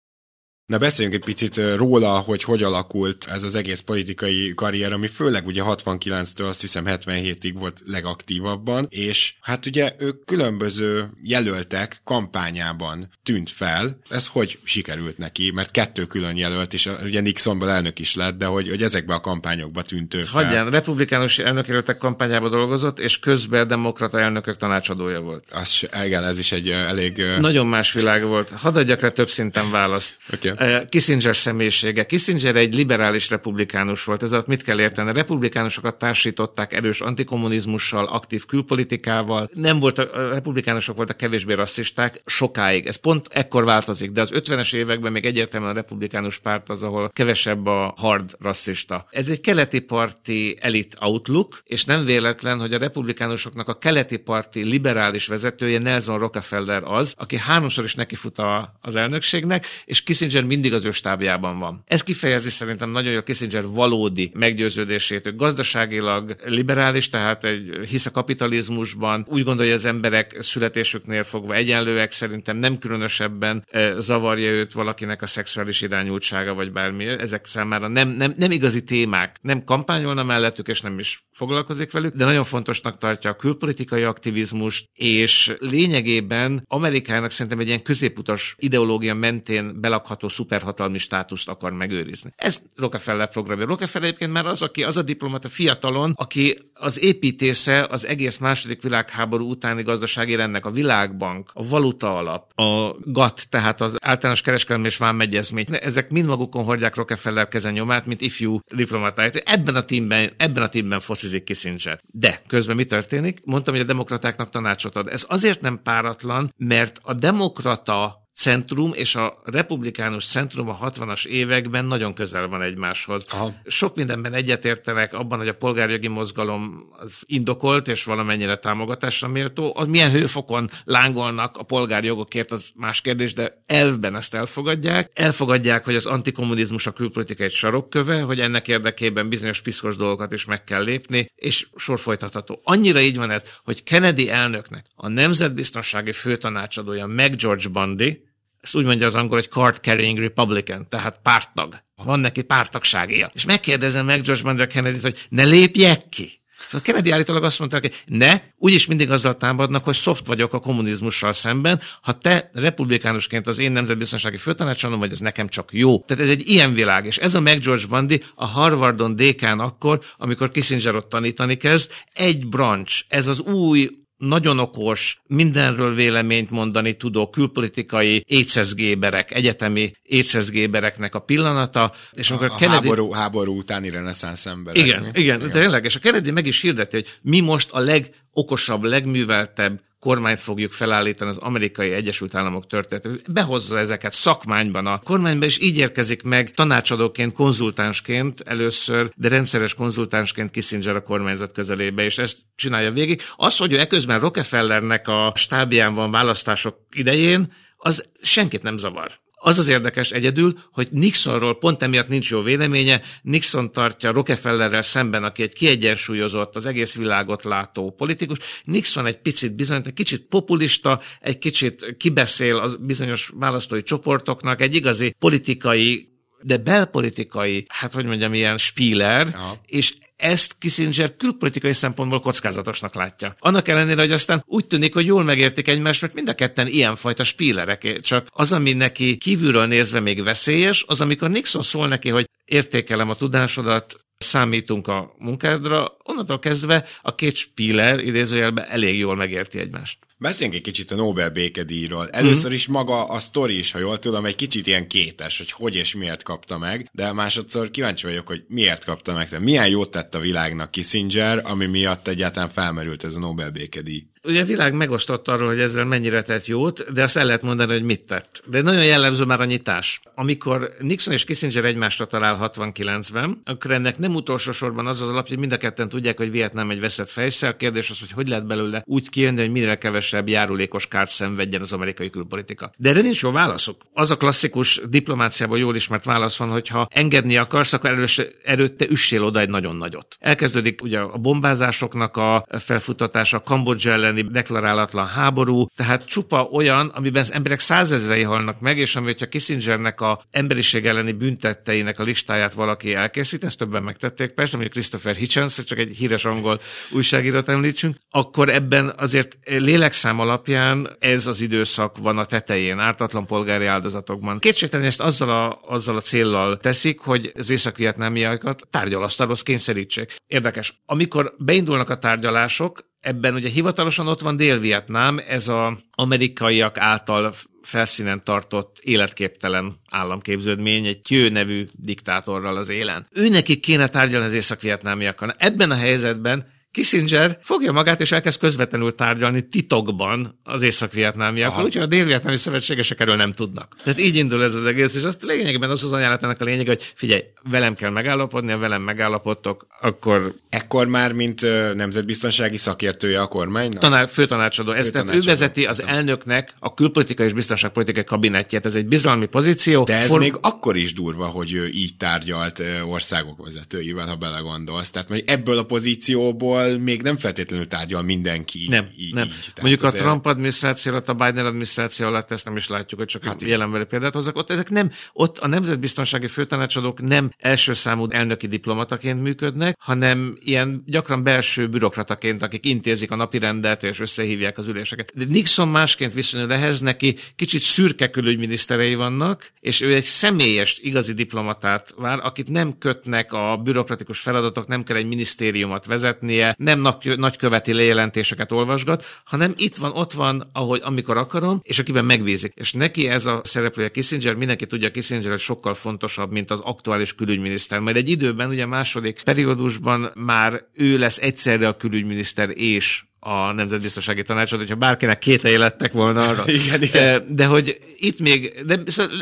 Na beszéljünk egy picit róla, hogy hogy alakult ez az egész politikai karrier, ami főleg ugye 69-től azt hiszem 77-ig volt legaktívabban, és hát ugye ők különböző jelöltek kampányában tűnt fel. Ez hogy sikerült neki? Mert kettő külön jelölt, és ugye Nixonból elnök is lett, de hogy, hogy ezekben a kampányokban tűnt ő fel. Hagyján, republikánus elnökjelöltek kampányában dolgozott, és közben demokrata elnökök tanácsadója volt. Az, igen, ez is egy elég... Nagyon más világ volt. Hadd adjak le több szinten választ. Okay. Kissinger személyisége. Kissinger egy liberális republikánus volt. Ez alatt mit kell érteni? A republikánusokat társították erős antikommunizmussal, aktív külpolitikával. Nem volt, a republikánusok voltak kevésbé rasszisták sokáig. Ez pont ekkor változik, de az 50-es években még egyértelműen a republikánus párt az, ahol kevesebb a hard rasszista. Ez egy keleti parti elit outlook, és nem véletlen, hogy a republikánusoknak a keleti parti liberális vezetője Nelson Rockefeller az, aki háromszor is nekifut az elnökségnek, és Kissinger mindig az ő stábjában van. Ez kifejezi szerintem nagyon jól Kissinger valódi meggyőződését. Ő gazdaságilag liberális, tehát egy, hisz a kapitalizmusban, úgy gondolja, az emberek születésüknél fogva egyenlőek, szerintem nem különösebben e, zavarja őt valakinek a szexuális irányultsága, vagy bármi. Ezek számára nem, nem, nem igazi témák. Nem kampányolna mellettük, és nem is foglalkozik velük, de nagyon fontosnak tartja a külpolitikai aktivizmust, és lényegében Amerikának szerintem egy ilyen középutas ideológia mentén belakható szuperhatalmi státuszt akar megőrizni. Ez Rockefeller programja. Rockefeller egyébként már az, aki az a diplomata fiatalon, aki az építésze az egész második világháború utáni gazdasági rendnek, a világbank, a valuta alap, a GATT, tehát az általános kereskedelmi és vámegyezmény, ezek mind magukon hordják Rockefeller kezenyomát, mint ifjú diplomatáját. Ebben a tímben, ebben a tímben foszizik Kissinger. De közben mi történik? Mondtam, hogy a demokratáknak tanácsot ad. Ez azért nem páratlan, mert a demokrata centrum és a republikánus centrum a 60-as években nagyon közel van egymáshoz. Aha. Sok mindenben egyetértenek abban, hogy a polgárjogi mozgalom az indokolt és valamennyire támogatásra méltó. Az milyen hőfokon lángolnak a polgárjogokért, az más kérdés, de elvben ezt elfogadják. Elfogadják, hogy az antikommunizmus a külpolitika egy sarokköve, hogy ennek érdekében bizonyos piszkos dolgokat is meg kell lépni, és sor folytatható. Annyira így van ez, hogy Kennedy elnöknek a nemzetbiztonsági főtanácsadója meg George Bundy, ezt úgy mondja az angol, hogy card carrying Republican, tehát párttag. Van neki pártagságja. És megkérdezem meg George Mandel kennedy hogy ne lépjek ki. A Kennedy állítólag azt mondta, hogy ne, úgyis mindig azzal támadnak, hogy szoft vagyok a kommunizmussal szemben, ha te republikánusként az én nemzetbiztonsági főtanácsolom, vagy ez nekem csak jó. Tehát ez egy ilyen világ, és ez a meg George Bundy a Harvardon dékán akkor, amikor Kissinger ott tanítani kezd, egy branch, ez az új nagyon okos, mindenről véleményt mondani tudó külpolitikai éceszgéberek, egyetemi éceszgébereknek a pillanata, és amikor a, a Kennedy... háború, háború utáni reneszánsz emberek. Igen, igen, igen, tényleg, és a Kennedy meg is hirdeti, hogy mi most a legokosabb, legműveltebb kormányt fogjuk felállítani az amerikai Egyesült Államok történetét. Behozza ezeket szakmányban a kormányba, és így érkezik meg tanácsadóként, konzultánsként először, de rendszeres konzultánsként Kissinger a kormányzat közelébe, és ezt csinálja végig. Az, hogy ő eközben Rockefellernek a stábján van választások idején, az senkit nem zavar Az az érdekes egyedül, hogy Nixonról pont emiatt nincs jó véleménye. Nixon tartja Rockefellerrel szemben, aki egy kiegyensúlyozott, az egész világot látó politikus. Nixon egy picit bizony, egy kicsit populista, egy kicsit kibeszél az bizonyos választói csoportoknak, egy igazi politikai de belpolitikai, hát hogy mondjam, ilyen spíler, ja. és ezt Kissinger külpolitikai szempontból kockázatosnak látja. Annak ellenére, hogy aztán úgy tűnik, hogy jól megértik egymást, mert mind a ketten ilyenfajta spílerek. Csak az, ami neki kívülről nézve még veszélyes, az amikor Nixon szól neki, hogy értékelem a tudásodat, számítunk a munkádra, onnantól kezdve a két spíler idézőjelben elég jól megérti egymást. Beszéljünk egy kicsit a Nobel békedíjról. Először mm. is maga a sztori is, ha jól tudom, egy kicsit ilyen kétes, hogy hogy és miért kapta meg, de másodszor kíváncsi vagyok, hogy miért kapta meg. Tehát milyen jót tett a világnak Kissinger, ami miatt egyáltalán felmerült ez a Nobel békedíj. Ugye a világ megosztott arról, hogy ezzel mennyire tett jót, de azt el lehet mondani, hogy mit tett. De nagyon jellemző már a nyitás. Amikor Nixon és Kissinger egymásra talál 69-ben, akkor ennek nem utolsó sorban az az alapja, hogy mind a ketten tudják, hogy Vietnám egy veszett fejszer. A kérdés az, hogy hogy lehet belőle úgy kijönni, hogy minél kevesebb járulékos kárt szenvedjen az amerikai külpolitika. De erre nincs jó válaszok. Az a klasszikus diplomáciában jól ismert válasz van, hogy ha engedni akarsz, akkor előtte, előtte üssél oda egy nagyon nagyot. Elkezdődik ugye a bombázásoknak a felfutatása, Kambodzsa ellen elleni deklarálatlan háború, tehát csupa olyan, amiben az emberek százezrei halnak meg, és ami, hogyha Kissingernek a emberiség elleni büntetteinek a listáját valaki elkészít, ezt többen megtették, persze, mondjuk Christopher Hitchens, csak egy híres angol újságírót említsünk, akkor ebben azért lélekszám alapján ez az időszak van a tetején, ártatlan polgári áldozatokban. Kétségtelen ezt azzal a, azzal a céllal teszik, hogy az észak-vietnámiaiakat tárgyalasztalhoz kényszerítsék. Érdekes. Amikor beindulnak a tárgyalások, Ebben ugye hivatalosan ott van Dél-Vietnám, ez az amerikaiak által felszínen tartott életképtelen államképződmény egy Kő nevű diktátorral az élen. Ő nekik kéne tárgyalni az észak-vietnámiakkal. Ebben a helyzetben Kissinger fogja magát és elkezd közvetlenül tárgyalni titokban az észak-vietnámiakkal, úgyhogy a dél-vietnámi szövetségesek erről nem tudnak. Tehát így indul ez az egész, és azt lényegében az az ajánlatának a lényeg, hogy figyelj, velem kell megállapodni, ha velem megállapodtok, akkor... Ekkor már, mint nemzetbiztonsági szakértője a kormánynak? Tanár, főtanácsadó. Ez főtanácsadó. ő vezeti az elnöknek a külpolitikai és biztonságpolitikai kabinetjét. Ez egy bizalmi pozíció. De ez For... még akkor is durva, hogy ő így tárgyalt országok vezetőivel, ha belegondolsz. Tehát hogy ebből a pozícióból Trumpval még nem feltétlenül tárgyal mindenki. Nem, így, nem. Így. Mondjuk azért... a Trump adminisztráció alatt, a Biden adminisztráció alatt ezt nem is látjuk, hogy csak hát jelenbeli példát hozzak. Ott ezek nem, ott a nemzetbiztonsági főtanácsadók nem első számú elnöki diplomataként működnek, hanem ilyen gyakran belső bürokrataként, akik intézik a napi rendet és összehívják az üléseket. De Nixon másként viszonyul ehhez, neki kicsit szürke külügyminiszterei vannak, és ő egy személyes, igazi diplomatát vár, akit nem kötnek a bürokratikus feladatok, nem kell egy minisztériumot vezetnie, nem nagy, nagyköveti lejelentéseket olvasgat, hanem itt van, ott van, ahogy amikor akarom, és akiben megbízik. És neki ez a szereplője Kissinger, mindenki tudja, Kissinger sokkal fontosabb, mint az aktuális külügyminiszter. Majd egy időben, ugye második periódusban már ő lesz egyszerre a külügyminiszter és a Nemzetbiztonsági Tanácsot, hogyha bárkinek két lettek volna arra. [LAUGHS] igen, igen. De hogy itt még, de szóval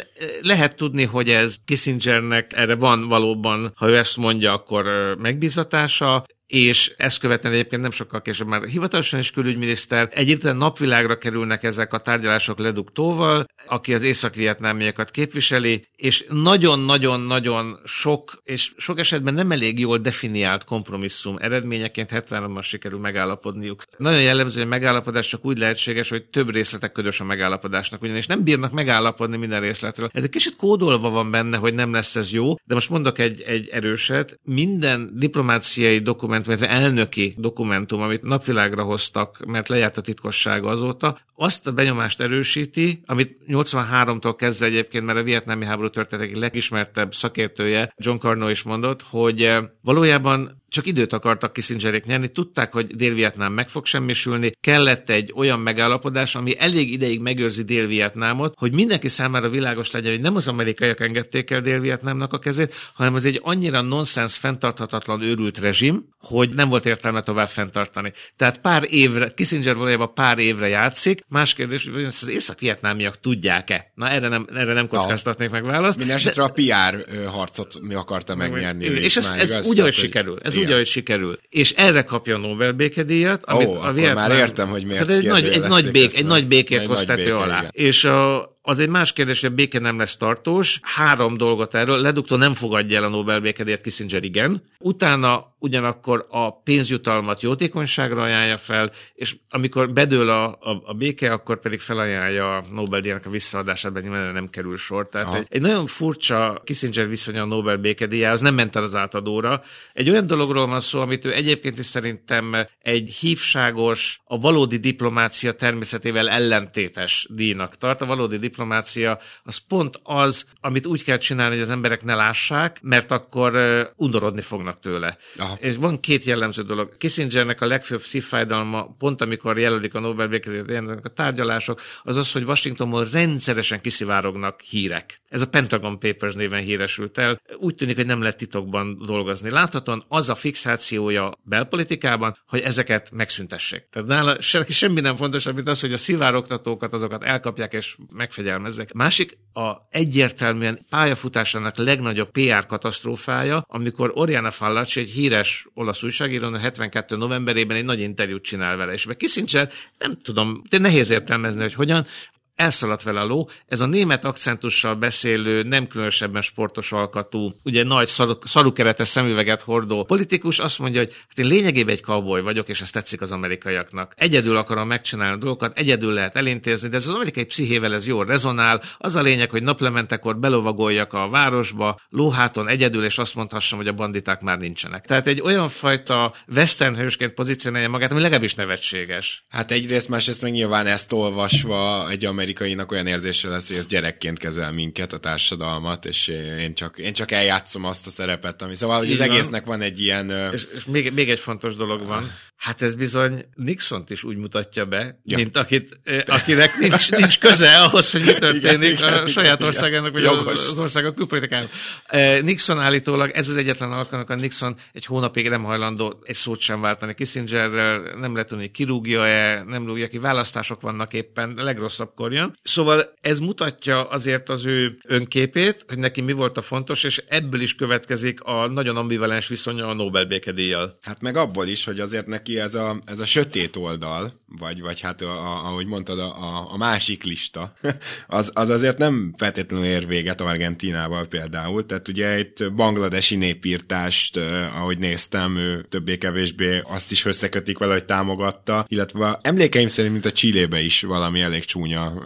lehet tudni, hogy ez Kissingernek erre van valóban, ha ő ezt mondja, akkor megbízatása, és ezt követően egyébként nem sokkal később már hivatalosan is külügyminiszter. Egyébként napvilágra kerülnek ezek a tárgyalások leduktóval, aki az észak-vietnámiakat képviseli, és nagyon-nagyon-nagyon sok, és sok esetben nem elég jól definiált kompromisszum eredményeként 73-ban sikerül megállapodniuk. Nagyon jellemző, hogy megállapodás csak úgy lehetséges, hogy több részletek ködös a megállapodásnak, ugyanis nem bírnak megállapodni minden részletről. Ez egy kicsit kódolva van benne, hogy nem lesz ez jó, de most mondok egy, egy erőset. Minden diplomáciai dokumentum dokumentum, elnöki dokumentum, amit napvilágra hoztak, mert lejárt a titkossága azóta, azt a benyomást erősíti, amit 83-tól kezdve egyébként, mert a vietnámi háború történetek legismertebb szakértője John Carno is mondott, hogy eh, valójában csak időt akartak Kissingerék nyerni, tudták, hogy Dél-Vietnám meg fog semmisülni, kellett egy olyan megállapodás, ami elég ideig megőrzi Dél-Vietnámot, hogy mindenki számára világos legyen, hogy nem az amerikaiak engedték el Dél-Vietnámnak a kezét, hanem az egy annyira nonsens, fenntarthatatlan őrült rezsim, hogy nem volt értelme tovább fenntartani. Tehát pár évre, Kissinger valójában pár évre játszik, más kérdés, hogy ezt az észak-vietnámiak tudják-e? Na erre nem, erre nem kockáztatnék meg választ. Minden esetre a PR harcot mi akarta megnyerni. És ez, ez úgy, ahogy sikerül. Ez úgy, ahogy sikerül. És erre kapja a Nobel békedíjat. Amit Ó, a Vietnám, már értem, hogy miért hát egy, nagy, egy, nagy bék, egy nagy békét hoz tető alá. Igen. És a, az egy más kérdés, hogy a béke nem lesz tartós. Három dolgot erről. Ledugtó nem fogadja el a Nobel békedélyet, Kissinger igen. Utána ugyanakkor a pénzjutalmat jótékonyságra ajánlja fel, és amikor bedől a, a, a béke, akkor pedig felajánlja a Nobel-díjának a visszaadását, mert nyilván nem kerül sor. Tehát egy, egy, nagyon furcsa Kissinger viszonya a Nobel békedélyához, nem ment el az átadóra. Egy olyan dologról van szó, amit ő egyébként is szerintem egy hívságos, a valódi diplomácia természetével ellentétes díjnak tart. A valódi diplomácia az pont az, amit úgy kell csinálni, hogy az emberek ne lássák, mert akkor undorodni fognak tőle. Aha. És van két jellemző dolog. Kissingernek a legfőbb szívfájdalma, pont amikor jelölik a Nobel békedélyt, a tárgyalások, az az, hogy Washingtonból rendszeresen kiszivárognak hírek. Ez a Pentagon Papers néven híresült el. Úgy tűnik, hogy nem lehet titokban dolgozni. Láthatóan az a fixációja belpolitikában, hogy ezeket megszüntessék. Tehát nála semmi nem fontosabb, mint az, hogy a szivárogtatókat azokat elkapják és megfegyelmezzek. Másik a egyértelműen pályafutásának legnagyobb PR katasztrófája, amikor Oriana Fallaci, egy híres olasz újságíró, 72. novemberében egy nagy interjút csinál vele, és meg Kissinger, nem tudom, de nehéz értelmezni, hogy hogyan, elszaladt vele a ló. Ez a német akcentussal beszélő, nem különösebben sportos alkatú, ugye nagy szarukeretes szemüveget hordó politikus azt mondja, hogy hát én lényegében egy cowboy vagyok, és ezt tetszik az amerikaiaknak. Egyedül akarom megcsinálni a dolgokat, egyedül lehet elintézni, de ez az amerikai pszichével ez jól rezonál. Az a lényeg, hogy naplementekor belovagoljak a városba, lóháton egyedül, és azt mondhassam, hogy a banditák már nincsenek. Tehát egy olyan fajta western hősként pozícionálja magát, ami legalábbis nevetséges. Hát egyrészt, másrészt meg nyilván ezt olvasva egy amerikai amerikainak olyan érzése lesz, hogy ez gyerekként kezel minket, a társadalmat, és én csak, én csak eljátszom azt a szerepet, ami szóval, hogy az egésznek van egy ilyen... És, és még, még egy fontos dolog van, Hát ez bizony Nixont is úgy mutatja be, ja. mint akit, akinek nincs, nincs köze ahhoz, hogy mi történik igen, a saját országának, vagy Jogos. az országok külpolitikának. Nixon állítólag, ez az egyetlen alkalom, a Nixon egy hónapig nem hajlandó egy szót sem váltani Kissingerrel, nem lehet tudni, kirúgja-e, nem rúgja ki, választások vannak éppen, legrosszabbkor jön. Szóval ez mutatja azért az ő önképét, hogy neki mi volt a fontos, és ebből is következik a nagyon ambivalens viszonya a Nobel békedíjjal. Hát meg abból is, hogy azért neki neki ez a, ez a sötét oldal, vagy, vagy hát a, a, ahogy mondtad, a, a másik lista, [LAUGHS] az, az azért nem feltétlenül ér véget Argentinával például, tehát ugye itt bangladesi népírtást, ahogy néztem, ő többé-kevésbé azt is összekötik vele, hogy támogatta, illetve emlékeim szerint, mint a Csillébe is valami elég csúnya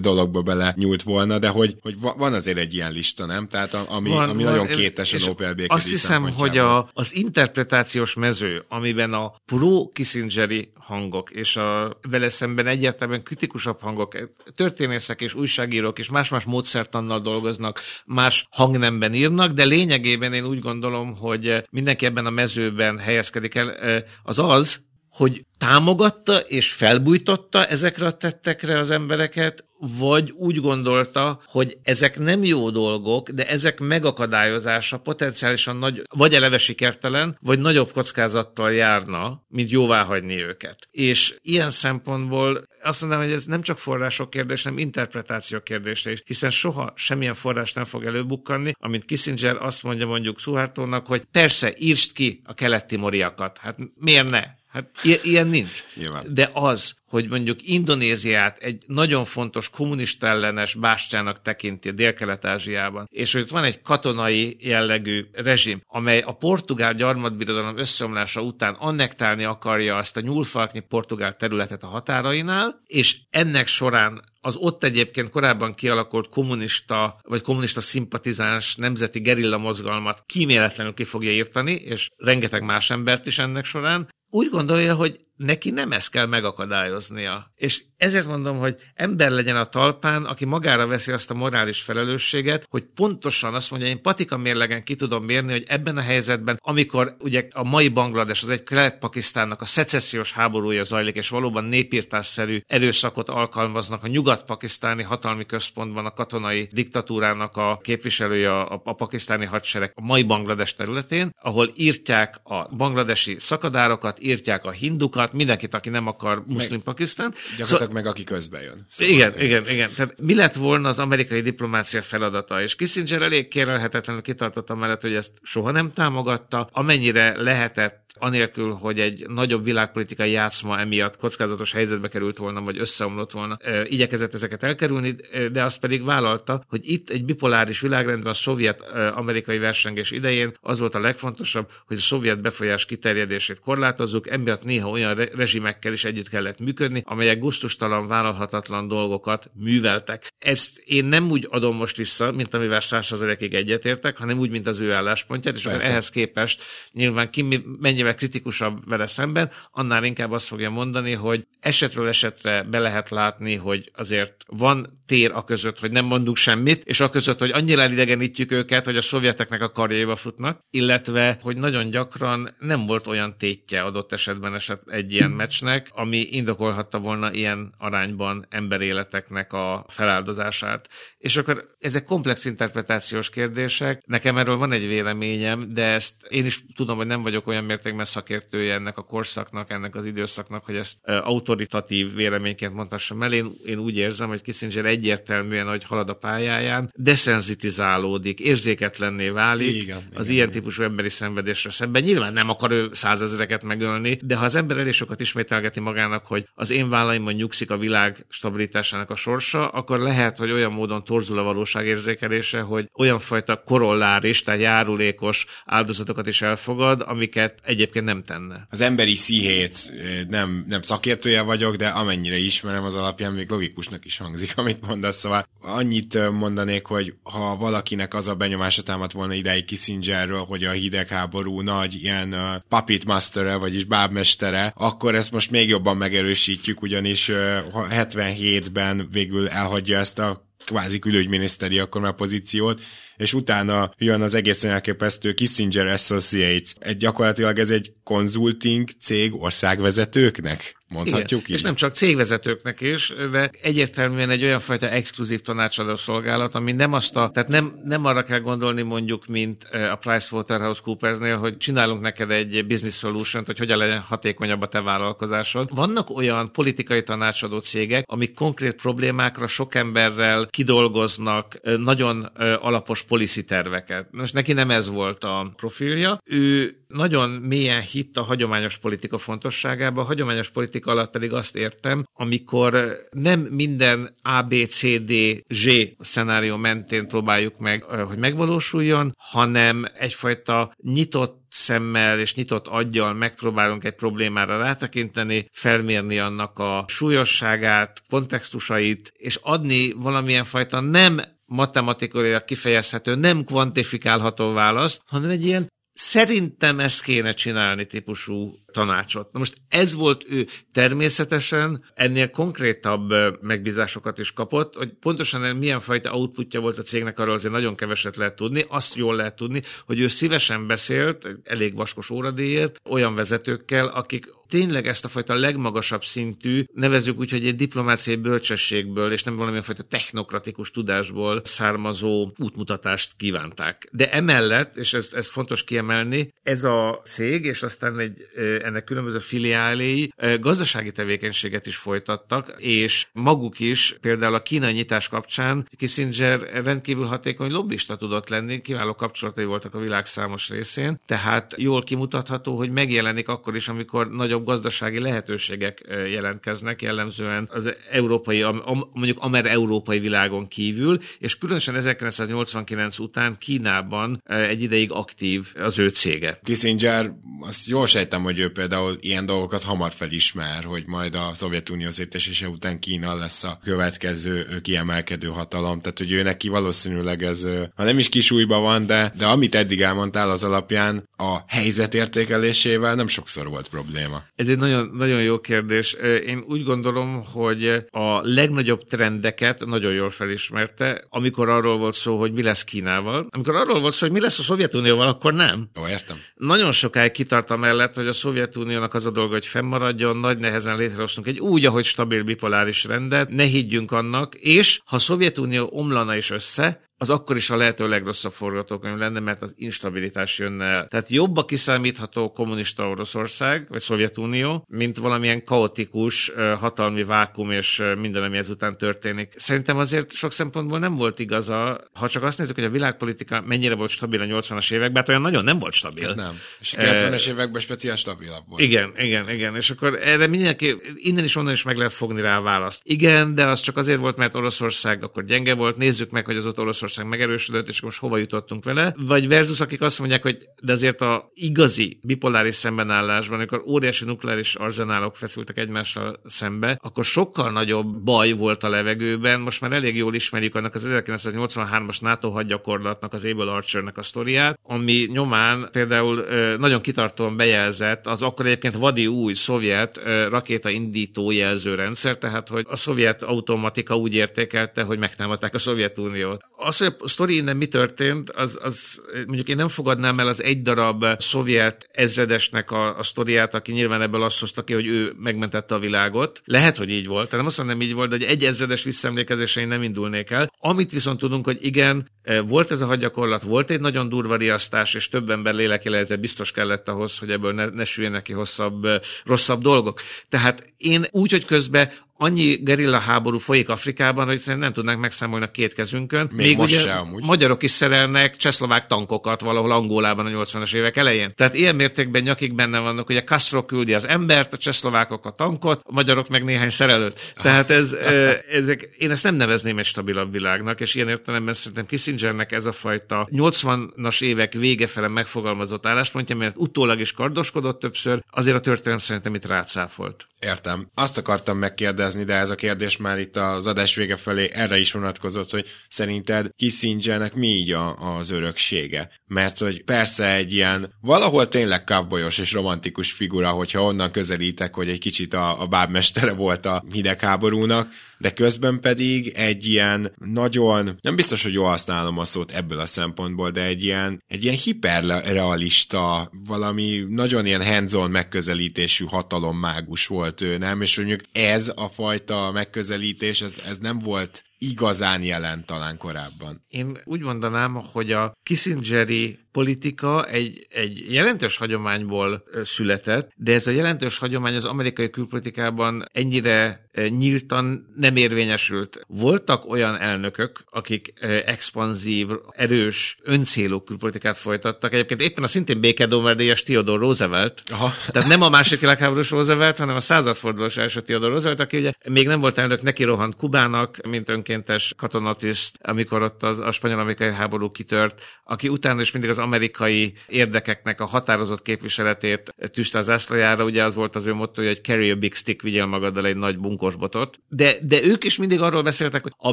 dologba bele nyúlt volna, de hogy, hogy van azért egy ilyen lista, nem? Tehát ami, van, ami van, nagyon kétes a Nobel Azt hiszem, hogy a, az interpretációs mező, amiben a pro pro-Kissingeri hangok, és a vele szemben egyértelműen kritikusabb hangok, történészek és újságírók és más-más módszertannal dolgoznak, más hangnemben írnak, de lényegében én úgy gondolom, hogy mindenki ebben a mezőben helyezkedik el, az az, hogy támogatta és felbújtotta ezekre a tettekre az embereket, vagy úgy gondolta, hogy ezek nem jó dolgok, de ezek megakadályozása potenciálisan nagy, vagy eleve sikertelen, vagy nagyobb kockázattal járna, mint jóvá hagyni őket. És ilyen szempontból azt mondanám, hogy ez nem csak források kérdés, hanem interpretáció kérdése is, hiszen soha semmilyen forrás nem fog előbukkanni, amint Kissinger azt mondja mondjuk Suhartónak, hogy persze, írst ki a keleti moriakat. Hát miért ne? Hát ilyen nincs. Nyilván. De az, hogy mondjuk Indonéziát egy nagyon fontos kommunista ellenes bástyának tekinti Dél-Kelet-Ázsiában, és hogy van egy katonai jellegű rezsim, amely a portugál gyarmatbirodalom összeomlása után annektálni akarja azt a nyúlfalknyi portugál területet a határainál, és ennek során az ott egyébként korábban kialakult kommunista vagy kommunista szimpatizáns nemzeti gerilla mozgalmat kíméletlenül ki fogja írtani, és rengeteg más embert is ennek során, úgy gondolja, hogy neki nem ezt kell megakadályoznia. És ezért mondom, hogy ember legyen a talpán, aki magára veszi azt a morális felelősséget, hogy pontosan azt mondja, én patika mérlegen ki tudom mérni, hogy ebben a helyzetben, amikor ugye a mai Banglades, az egy kelet-pakisztánnak a szecessziós háborúja zajlik, és valóban népírtásszerű erőszakot alkalmaznak a nyugat-pakisztáni hatalmi központban a katonai diktatúrának a képviselője a, a pakisztáni hadsereg a mai Banglades területén, ahol írtják a bangladesi szakadárokat, írtják a hindukat, támogat mindenkit, aki nem akar muszlim Pakisztán. Gyakorlatilag szóval, meg aki közben jön. Szóval igen, igen, igen, igen. Tehát mi lett volna az amerikai diplomácia feladata? És Kissinger elég kérelhetetlenül kitartotta mellett, hogy ezt soha nem támogatta, amennyire lehetett anélkül, hogy egy nagyobb világpolitikai játszma emiatt kockázatos helyzetbe került volna, vagy összeomlott volna, igyekezett ezeket elkerülni, de azt pedig vállalta, hogy itt egy bipoláris világrendben a szovjet-amerikai versengés idején az volt a legfontosabb, hogy a szovjet befolyás kiterjedését korlátozzuk, emiatt néha olyan rezsimekkel is együtt kellett működni, amelyek guztustalan, vállalhatatlan dolgokat műveltek. Ezt én nem úgy adom most vissza, mint amivel százszerzelékig egyetértek, hanem úgy, mint az ő álláspontját, és akkor ehhez képest nyilván ki mennyivel kritikusabb vele szemben, annál inkább azt fogja mondani, hogy esetről esetre be lehet látni, hogy azért van tér a között, hogy nem mondunk semmit, és a között, hogy annyira elidegenítjük őket, hogy a szovjeteknek a karjaiba futnak, illetve, hogy nagyon gyakran nem volt olyan tétje adott esetben eset egy ilyen meccsnek, ami indokolhatta volna ilyen arányban emberéleteknek a feláldozását. És akkor ezek komplex interpretációs kérdések. Nekem erről van egy véleményem, de ezt én is tudom, hogy nem vagyok olyan mértékben szakértője ennek a korszaknak, ennek az időszaknak, hogy ezt autoritatív véleményként mondhassam el. Én, én úgy érzem, hogy Kissinger egyértelműen, hogy halad a pályáján, desenzitizálódik, érzéketlenné válik igen, az igen, ilyen igen. típusú emberi szenvedésre szemben. Nyilván nem akar ő százezereket megölni, de ha az ember elég sokat ismételgeti magának, hogy az én vállaimon nyugszik a világ stabilitásának a sorsa, akkor lehet, hogy olyan módon torzul a valóság érzékelése, hogy olyan fajta korolláris, tehát járulékos áldozatokat is elfogad, amiket egyébként nem tenne. Az emberi szíhét nem, nem szakértője vagyok, de amennyire ismerem az alapján, még logikusnak is hangzik, [LAUGHS] amit mondasz. Szóval annyit mondanék, hogy ha valakinek az a benyomása támadt volna idáig Kissingerről, hogy a hidegháború nagy ilyen puppet mastere, vagyis bábmestere, akkor ezt most még jobban megerősítjük, ugyanis uh, 77-ben végül elhagyja ezt a kvázi külügyminiszteri akkor már pozíciót, és utána jön az egészen elképesztő Kissinger Associates. Egy, gyakorlatilag ez egy konzulting cég országvezetőknek? Mondhatjuk Igen. így? És nem csak cégvezetőknek is, de egyértelműen egy olyan fajta exkluzív tanácsadó szolgálat, ami nem azt a, tehát nem, nem arra kell gondolni mondjuk, mint a PricewaterhouseCoopersnél, hogy csinálunk neked egy business solution hogy hogyan legyen hatékonyabb a te vállalkozásod. Vannak olyan politikai tanácsadó cégek, amik konkrét problémákra sok emberrel kidolgoznak nagyon alapos policy terveket. Most neki nem ez volt a profilja. Ő nagyon mélyen hitt a hagyományos politika fontosságába. A hagyományos politika alatt pedig azt értem, amikor nem minden A, B, C, D, Z szenárió mentén próbáljuk meg, hogy megvalósuljon, hanem egyfajta nyitott szemmel és nyitott aggyal megpróbálunk egy problémára rátekinteni, felmérni annak a súlyosságát, kontextusait, és adni valamilyen fajta nem matematikailag kifejezhető, nem kvantifikálható választ, hanem egy ilyen szerintem ezt kéne csinálni típusú tanácsot. Na most ez volt ő természetesen, ennél konkrétabb megbízásokat is kapott, hogy pontosan milyen fajta outputja volt a cégnek, arról azért nagyon keveset lehet tudni. Azt jól lehet tudni, hogy ő szívesen beszélt, elég vaskos óradéért, olyan vezetőkkel, akik tényleg ezt a fajta legmagasabb szintű, nevezzük úgy, hogy egy diplomáciai bölcsességből, és nem valamilyen fajta technokratikus tudásból származó útmutatást kívánták. De emellett, és ez, ez fontos kiemelni, ez a cég, és aztán egy ennek különböző filiáléi gazdasági tevékenységet is folytattak, és maguk is például a kínai nyitás kapcsán Kissinger rendkívül hatékony lobbista tudott lenni, kiváló kapcsolatai voltak a világ számos részén, tehát jól kimutatható, hogy megjelenik akkor is, amikor nagyobb gazdasági lehetőségek jelentkeznek, jellemzően az európai, mondjuk amer európai világon kívül, és különösen 1989 után Kínában egy ideig aktív az ő cége. Kissinger, azt jól sejtem, hogy ő például ilyen dolgokat hamar felismer, hogy majd a Szovjetunió szétesése után Kína lesz a következő kiemelkedő hatalom. Tehát, hogy ő neki valószínűleg ez, ha nem is kisújban van, de, de amit eddig elmondtál az alapján, a helyzet értékelésével nem sokszor volt probléma. Ez egy nagyon, nagyon jó kérdés. Én úgy gondolom, hogy a legnagyobb trendeket nagyon jól felismerte, amikor arról volt szó, hogy mi lesz Kínával. Amikor arról volt szó, hogy mi lesz a Szovjetunióval, akkor nem. Ó, értem. Nagyon sokáig kitart mellett, hogy a Szovjetuniónak az a dolga, hogy fennmaradjon, nagy nehezen létrehoztunk egy úgy, ahogy stabil bipoláris rendet, ne higgyünk annak, és ha a Szovjetunió omlana is össze, az akkor is a lehető legrosszabb forgatókönyv lenne, mert az instabilitás jönne el. Tehát jobb a kiszámítható kommunista Oroszország, vagy Szovjetunió, mint valamilyen kaotikus hatalmi vákum és minden, ami ezután történik. Szerintem azért sok szempontból nem volt igaza, ha csak azt nézzük, hogy a világpolitika mennyire volt stabil a 80-as években, hát olyan nagyon nem volt stabil. Nem. És a 90-es években speciál stabilabb volt. Igen, igen, igen. És akkor erre mindenki, innen is onnan is meg lehet fogni rá a választ. Igen, de az csak azért volt, mert Oroszország akkor gyenge volt. Nézzük meg, hogy az ott Oroszország megerősödött, és most hova jutottunk vele. Vagy versus, akik azt mondják, hogy de azért a igazi bipoláris szembenállásban, amikor óriási nukleáris arzenálok feszültek egymással szembe, akkor sokkal nagyobb baj volt a levegőben. Most már elég jól ismerjük annak az 1983-as NATO hadgyakorlatnak, az Able Archernek a sztoriát, ami nyomán például nagyon kitartóan bejelzett az akkor egyébként vadi új szovjet rakéta indító jelzőrendszer, tehát hogy a szovjet automatika úgy értékelte, hogy megtámadták a Szovjetuniót. Az, hogy a sztori innen mi történt, az, az mondjuk én nem fogadnám el az egy darab szovjet ezredesnek a, a sztoriát, aki nyilván ebből azt hozta ki, hogy ő megmentette a világot. Lehet, hogy így volt, nem azt mondom, nem így volt, de egy ezredes visszaemlékezésein nem indulnék el. Amit viszont tudunk, hogy igen, volt ez a hadgyakorlat, volt egy nagyon durva riasztás, és több ember lélekélete biztos kellett ahhoz, hogy ebből ne, ne süljenek ki hosszabb, rosszabb dolgok. Tehát én úgy, hogy közben annyi gerilla háború folyik Afrikában, hogy szerintem nem tudnánk megszámolni a két kezünkön. Még, Még most ugye se, amúgy. magyarok is szerelnek csehszlovák tankokat valahol Angolában a 80-as évek elején. Tehát ilyen mértékben nyakig benne vannak, hogy a Castro küldi az embert, a csehszlovákok a tankot, a magyarok meg néhány szerelőt. Tehát ez, [LAUGHS] ezek, én ezt nem nevezném egy stabilabb világnak, és ilyen értelemben szerintem Kissingernek ez a fajta 80-as évek vége fele megfogalmazott álláspontja, mert utólag is kardoskodott többször, azért a történelem szerintem itt rácáfolt. Értem. Azt akartam megkérdezni, de ez a kérdés már itt az adás vége felé erre is vonatkozott, hogy szerinted Kissingernek mi így a, az öröksége? Mert hogy persze egy ilyen valahol tényleg cowboyos és romantikus figura, hogyha onnan közelítek, hogy egy kicsit a, a bábmestere volt a hidegháborúnak, de közben pedig egy ilyen nagyon, nem biztos, hogy jól használom a szót ebből a szempontból, de egy ilyen, egy ilyen hiperrealista, valami nagyon ilyen hands-on megközelítésű hatalommágus volt ő, nem? És mondjuk ez a fajta megközelítés, ez, ez nem volt igazán jelent talán korábban. Én úgy mondanám, hogy a Kissingeri politika egy, egy jelentős hagyományból született, de ez a jelentős hagyomány az amerikai külpolitikában ennyire nyíltan nem érvényesült. Voltak olyan elnökök, akik expanzív, erős, öncélú külpolitikát folytattak. Egyébként éppen a szintén békedóverdélyes Theodore Roosevelt, Aha. tehát nem a második világháborús Roosevelt, hanem a századfordulós első Theodore Roosevelt, aki ugye még nem volt elnök, neki rohant Kubának, mint önkéntes katonatiszt, amikor ott a, a spanyol-amerikai háború kitört, aki utána is mindig az amerikai érdekeknek a határozott képviseletét tűzte az ászlajára, ugye az volt az ő motto, hogy carry a big stick, vigyel magaddal egy nagy bunkosbotot. De, de ők is mindig arról beszéltek, hogy a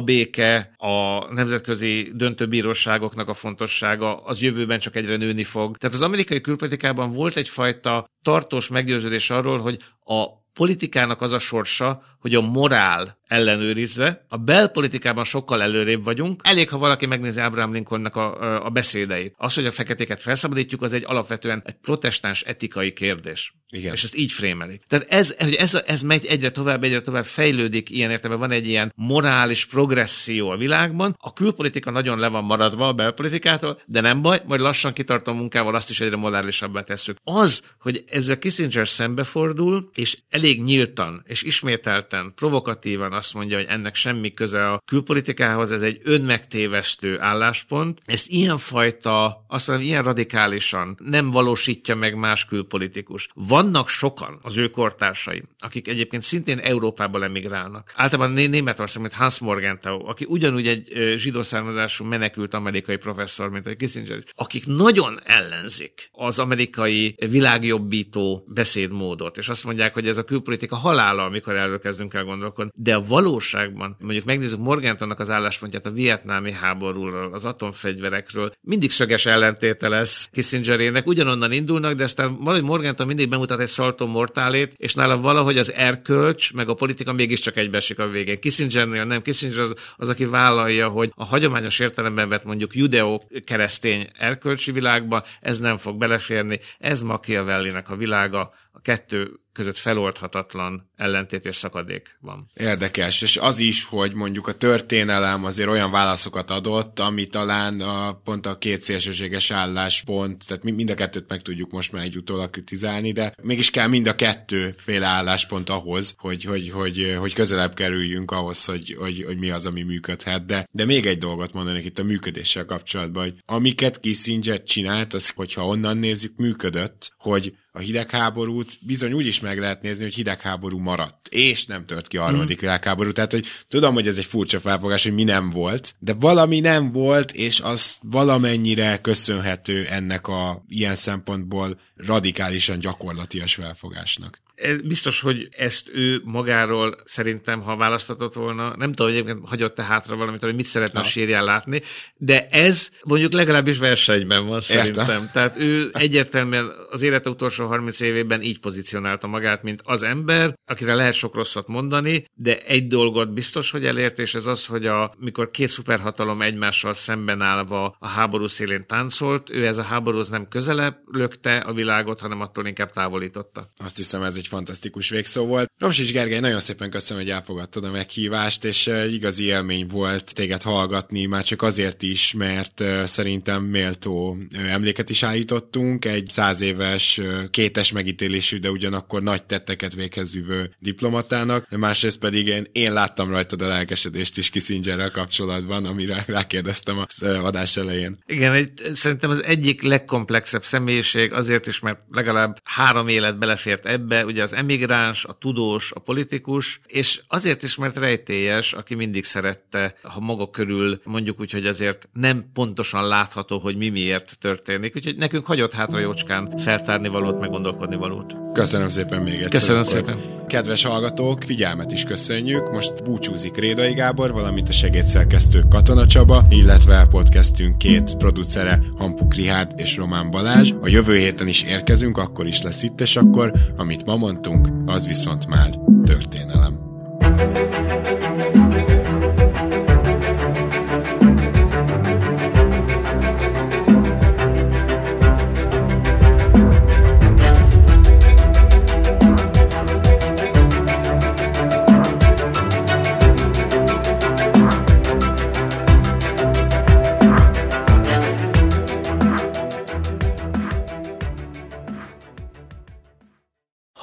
béke, a nemzetközi döntőbíróságoknak a fontossága az jövőben csak egyre nőni fog. Tehát az amerikai külpolitikában volt egyfajta tartós meggyőződés arról, hogy a politikának az a sorsa, hogy a morál ellenőrizze. A belpolitikában sokkal előrébb vagyunk. Elég, ha valaki megnézi Abraham Lincolnnak a, a beszédeit. Az, hogy a feketéket felszabadítjuk, az egy alapvetően egy protestáns etikai kérdés. Igen. És ezt így frémelik. Tehát ez, hogy ez, ez megy egyre tovább, egyre tovább fejlődik, ilyen értelemben van egy ilyen morális progresszió a világban. A külpolitika nagyon le van maradva a belpolitikától, de nem baj, majd lassan kitartó munkával azt is egyre morálisabbá tesszük. Az, hogy ez a Kissinger szembefordul, és elég nyíltan és ismételten, provokatívan azt mondja, hogy ennek semmi köze a külpolitikához, ez egy önmegtévesztő álláspont. Ezt ilyenfajta, azt mondom, ilyen radikálisan nem valósítja meg más külpolitikus. Vannak sokan az ő kortársai, akik egyébként szintén Európába emigrálnak. Általában Németország, mint Hans Morgenthau, aki ugyanúgy egy zsidó származású menekült amerikai professzor, mint egy Kissinger, akik nagyon ellenzik az amerikai világjobbító beszédmódot, és azt mondják, hogy ez a külpolitika halála, amikor erről kezdünk el gondolkodni. De a valóságban, mondjuk megnézzük Morgantonnak az álláspontját a vietnámi háborúról, az atomfegyverekről, mindig szöges ellentéte lesz Kissingerének, ugyanonnan indulnak, de aztán valahogy Morganton mindig bemutat egy szaltó mortálét, és nála valahogy az erkölcs, meg a politika mégiscsak egybeesik a végén. Kissingernél nem, Kissinger az, az, aki vállalja, hogy a hagyományos értelemben vett mondjuk judeo-keresztény erkölcsi világba ez nem fog beleférni, ez Machiavellinek a világa, kettő között feloldhatatlan ellentét és szakadék van. Érdekes, és az is, hogy mondjuk a történelem azért olyan válaszokat adott, ami talán a, pont a két szélsőséges álláspont, tehát mind a kettőt meg tudjuk most már egy utólag kritizálni, de mégis kell mind a kettő féle álláspont ahhoz, hogy, hogy, hogy, hogy közelebb kerüljünk ahhoz, hogy, hogy, hogy mi az, ami működhet. De, de még egy dolgot mondanék itt a működéssel kapcsolatban, hogy amiket Kissinger csinált, az, hogyha onnan nézzük, működött, hogy a hidegháborút bizony úgy is meg lehet nézni, hogy hidegháború maradt, és nem tört ki a harmadik mm. világháború. Tehát, hogy tudom, hogy ez egy furcsa felfogás, hogy mi nem volt, de valami nem volt, és az valamennyire köszönhető ennek a ilyen szempontból radikálisan gyakorlatias felfogásnak. Biztos, hogy ezt ő magáról szerintem, ha választatott volna, nem tudom, hogy egyébként hagyott-e hátra valamit, hogy mit szeretne Na. a sírján látni, de ez mondjuk legalábbis versenyben van szerintem. Érte. Tehát ő egyértelműen az élete utolsó 30 évében így pozícionálta magát, mint az ember, akire lehet sok rosszat mondani, de egy dolgot biztos, hogy elért, és ez az, hogy a, mikor két szuperhatalom egymással szemben állva a háború szélén táncolt, ő ez a háborúhoz nem közelebb lökte a világot, hanem attól inkább távolította. Azt hiszem, ez egy egy fantasztikus végszó volt. Romsics Gergely, nagyon szépen köszönöm, hogy elfogadtad a meghívást, és igazi élmény volt téged hallgatni, már csak azért is, mert szerintem méltó emléket is állítottunk, egy száz éves, kétes megítélésű, de ugyanakkor nagy tetteket véghez vívő diplomatának, másrészt pedig én, én láttam rajtad a lelkesedést is Kissingerrel kapcsolatban, amire rákérdeztem az adás elején. Igen, egy, szerintem az egyik legkomplexebb személyiség azért is, mert legalább három élet belefért ebbe, ugye az emigráns, a tudós, a politikus, és azért is, mert rejtélyes, aki mindig szerette, ha maga körül mondjuk úgy, hogy azért nem pontosan látható, hogy mi miért történik. Úgyhogy nekünk hagyott hátra jócskán feltárni valót, meg gondolkodni valót. Köszönöm szépen még egyszer. Köszönöm szépen. Kedves hallgatók, figyelmet is köszönjük. Most búcsúzik Rédai Gábor, valamint a segédszerkesztő Katona Csaba, illetve podcastünk két producere, Hampuk Rihárd és Román Balázs. A jövő héten is érkezünk, akkor is lesz itt, és akkor, amit ma mondtunk, az viszont már történelem.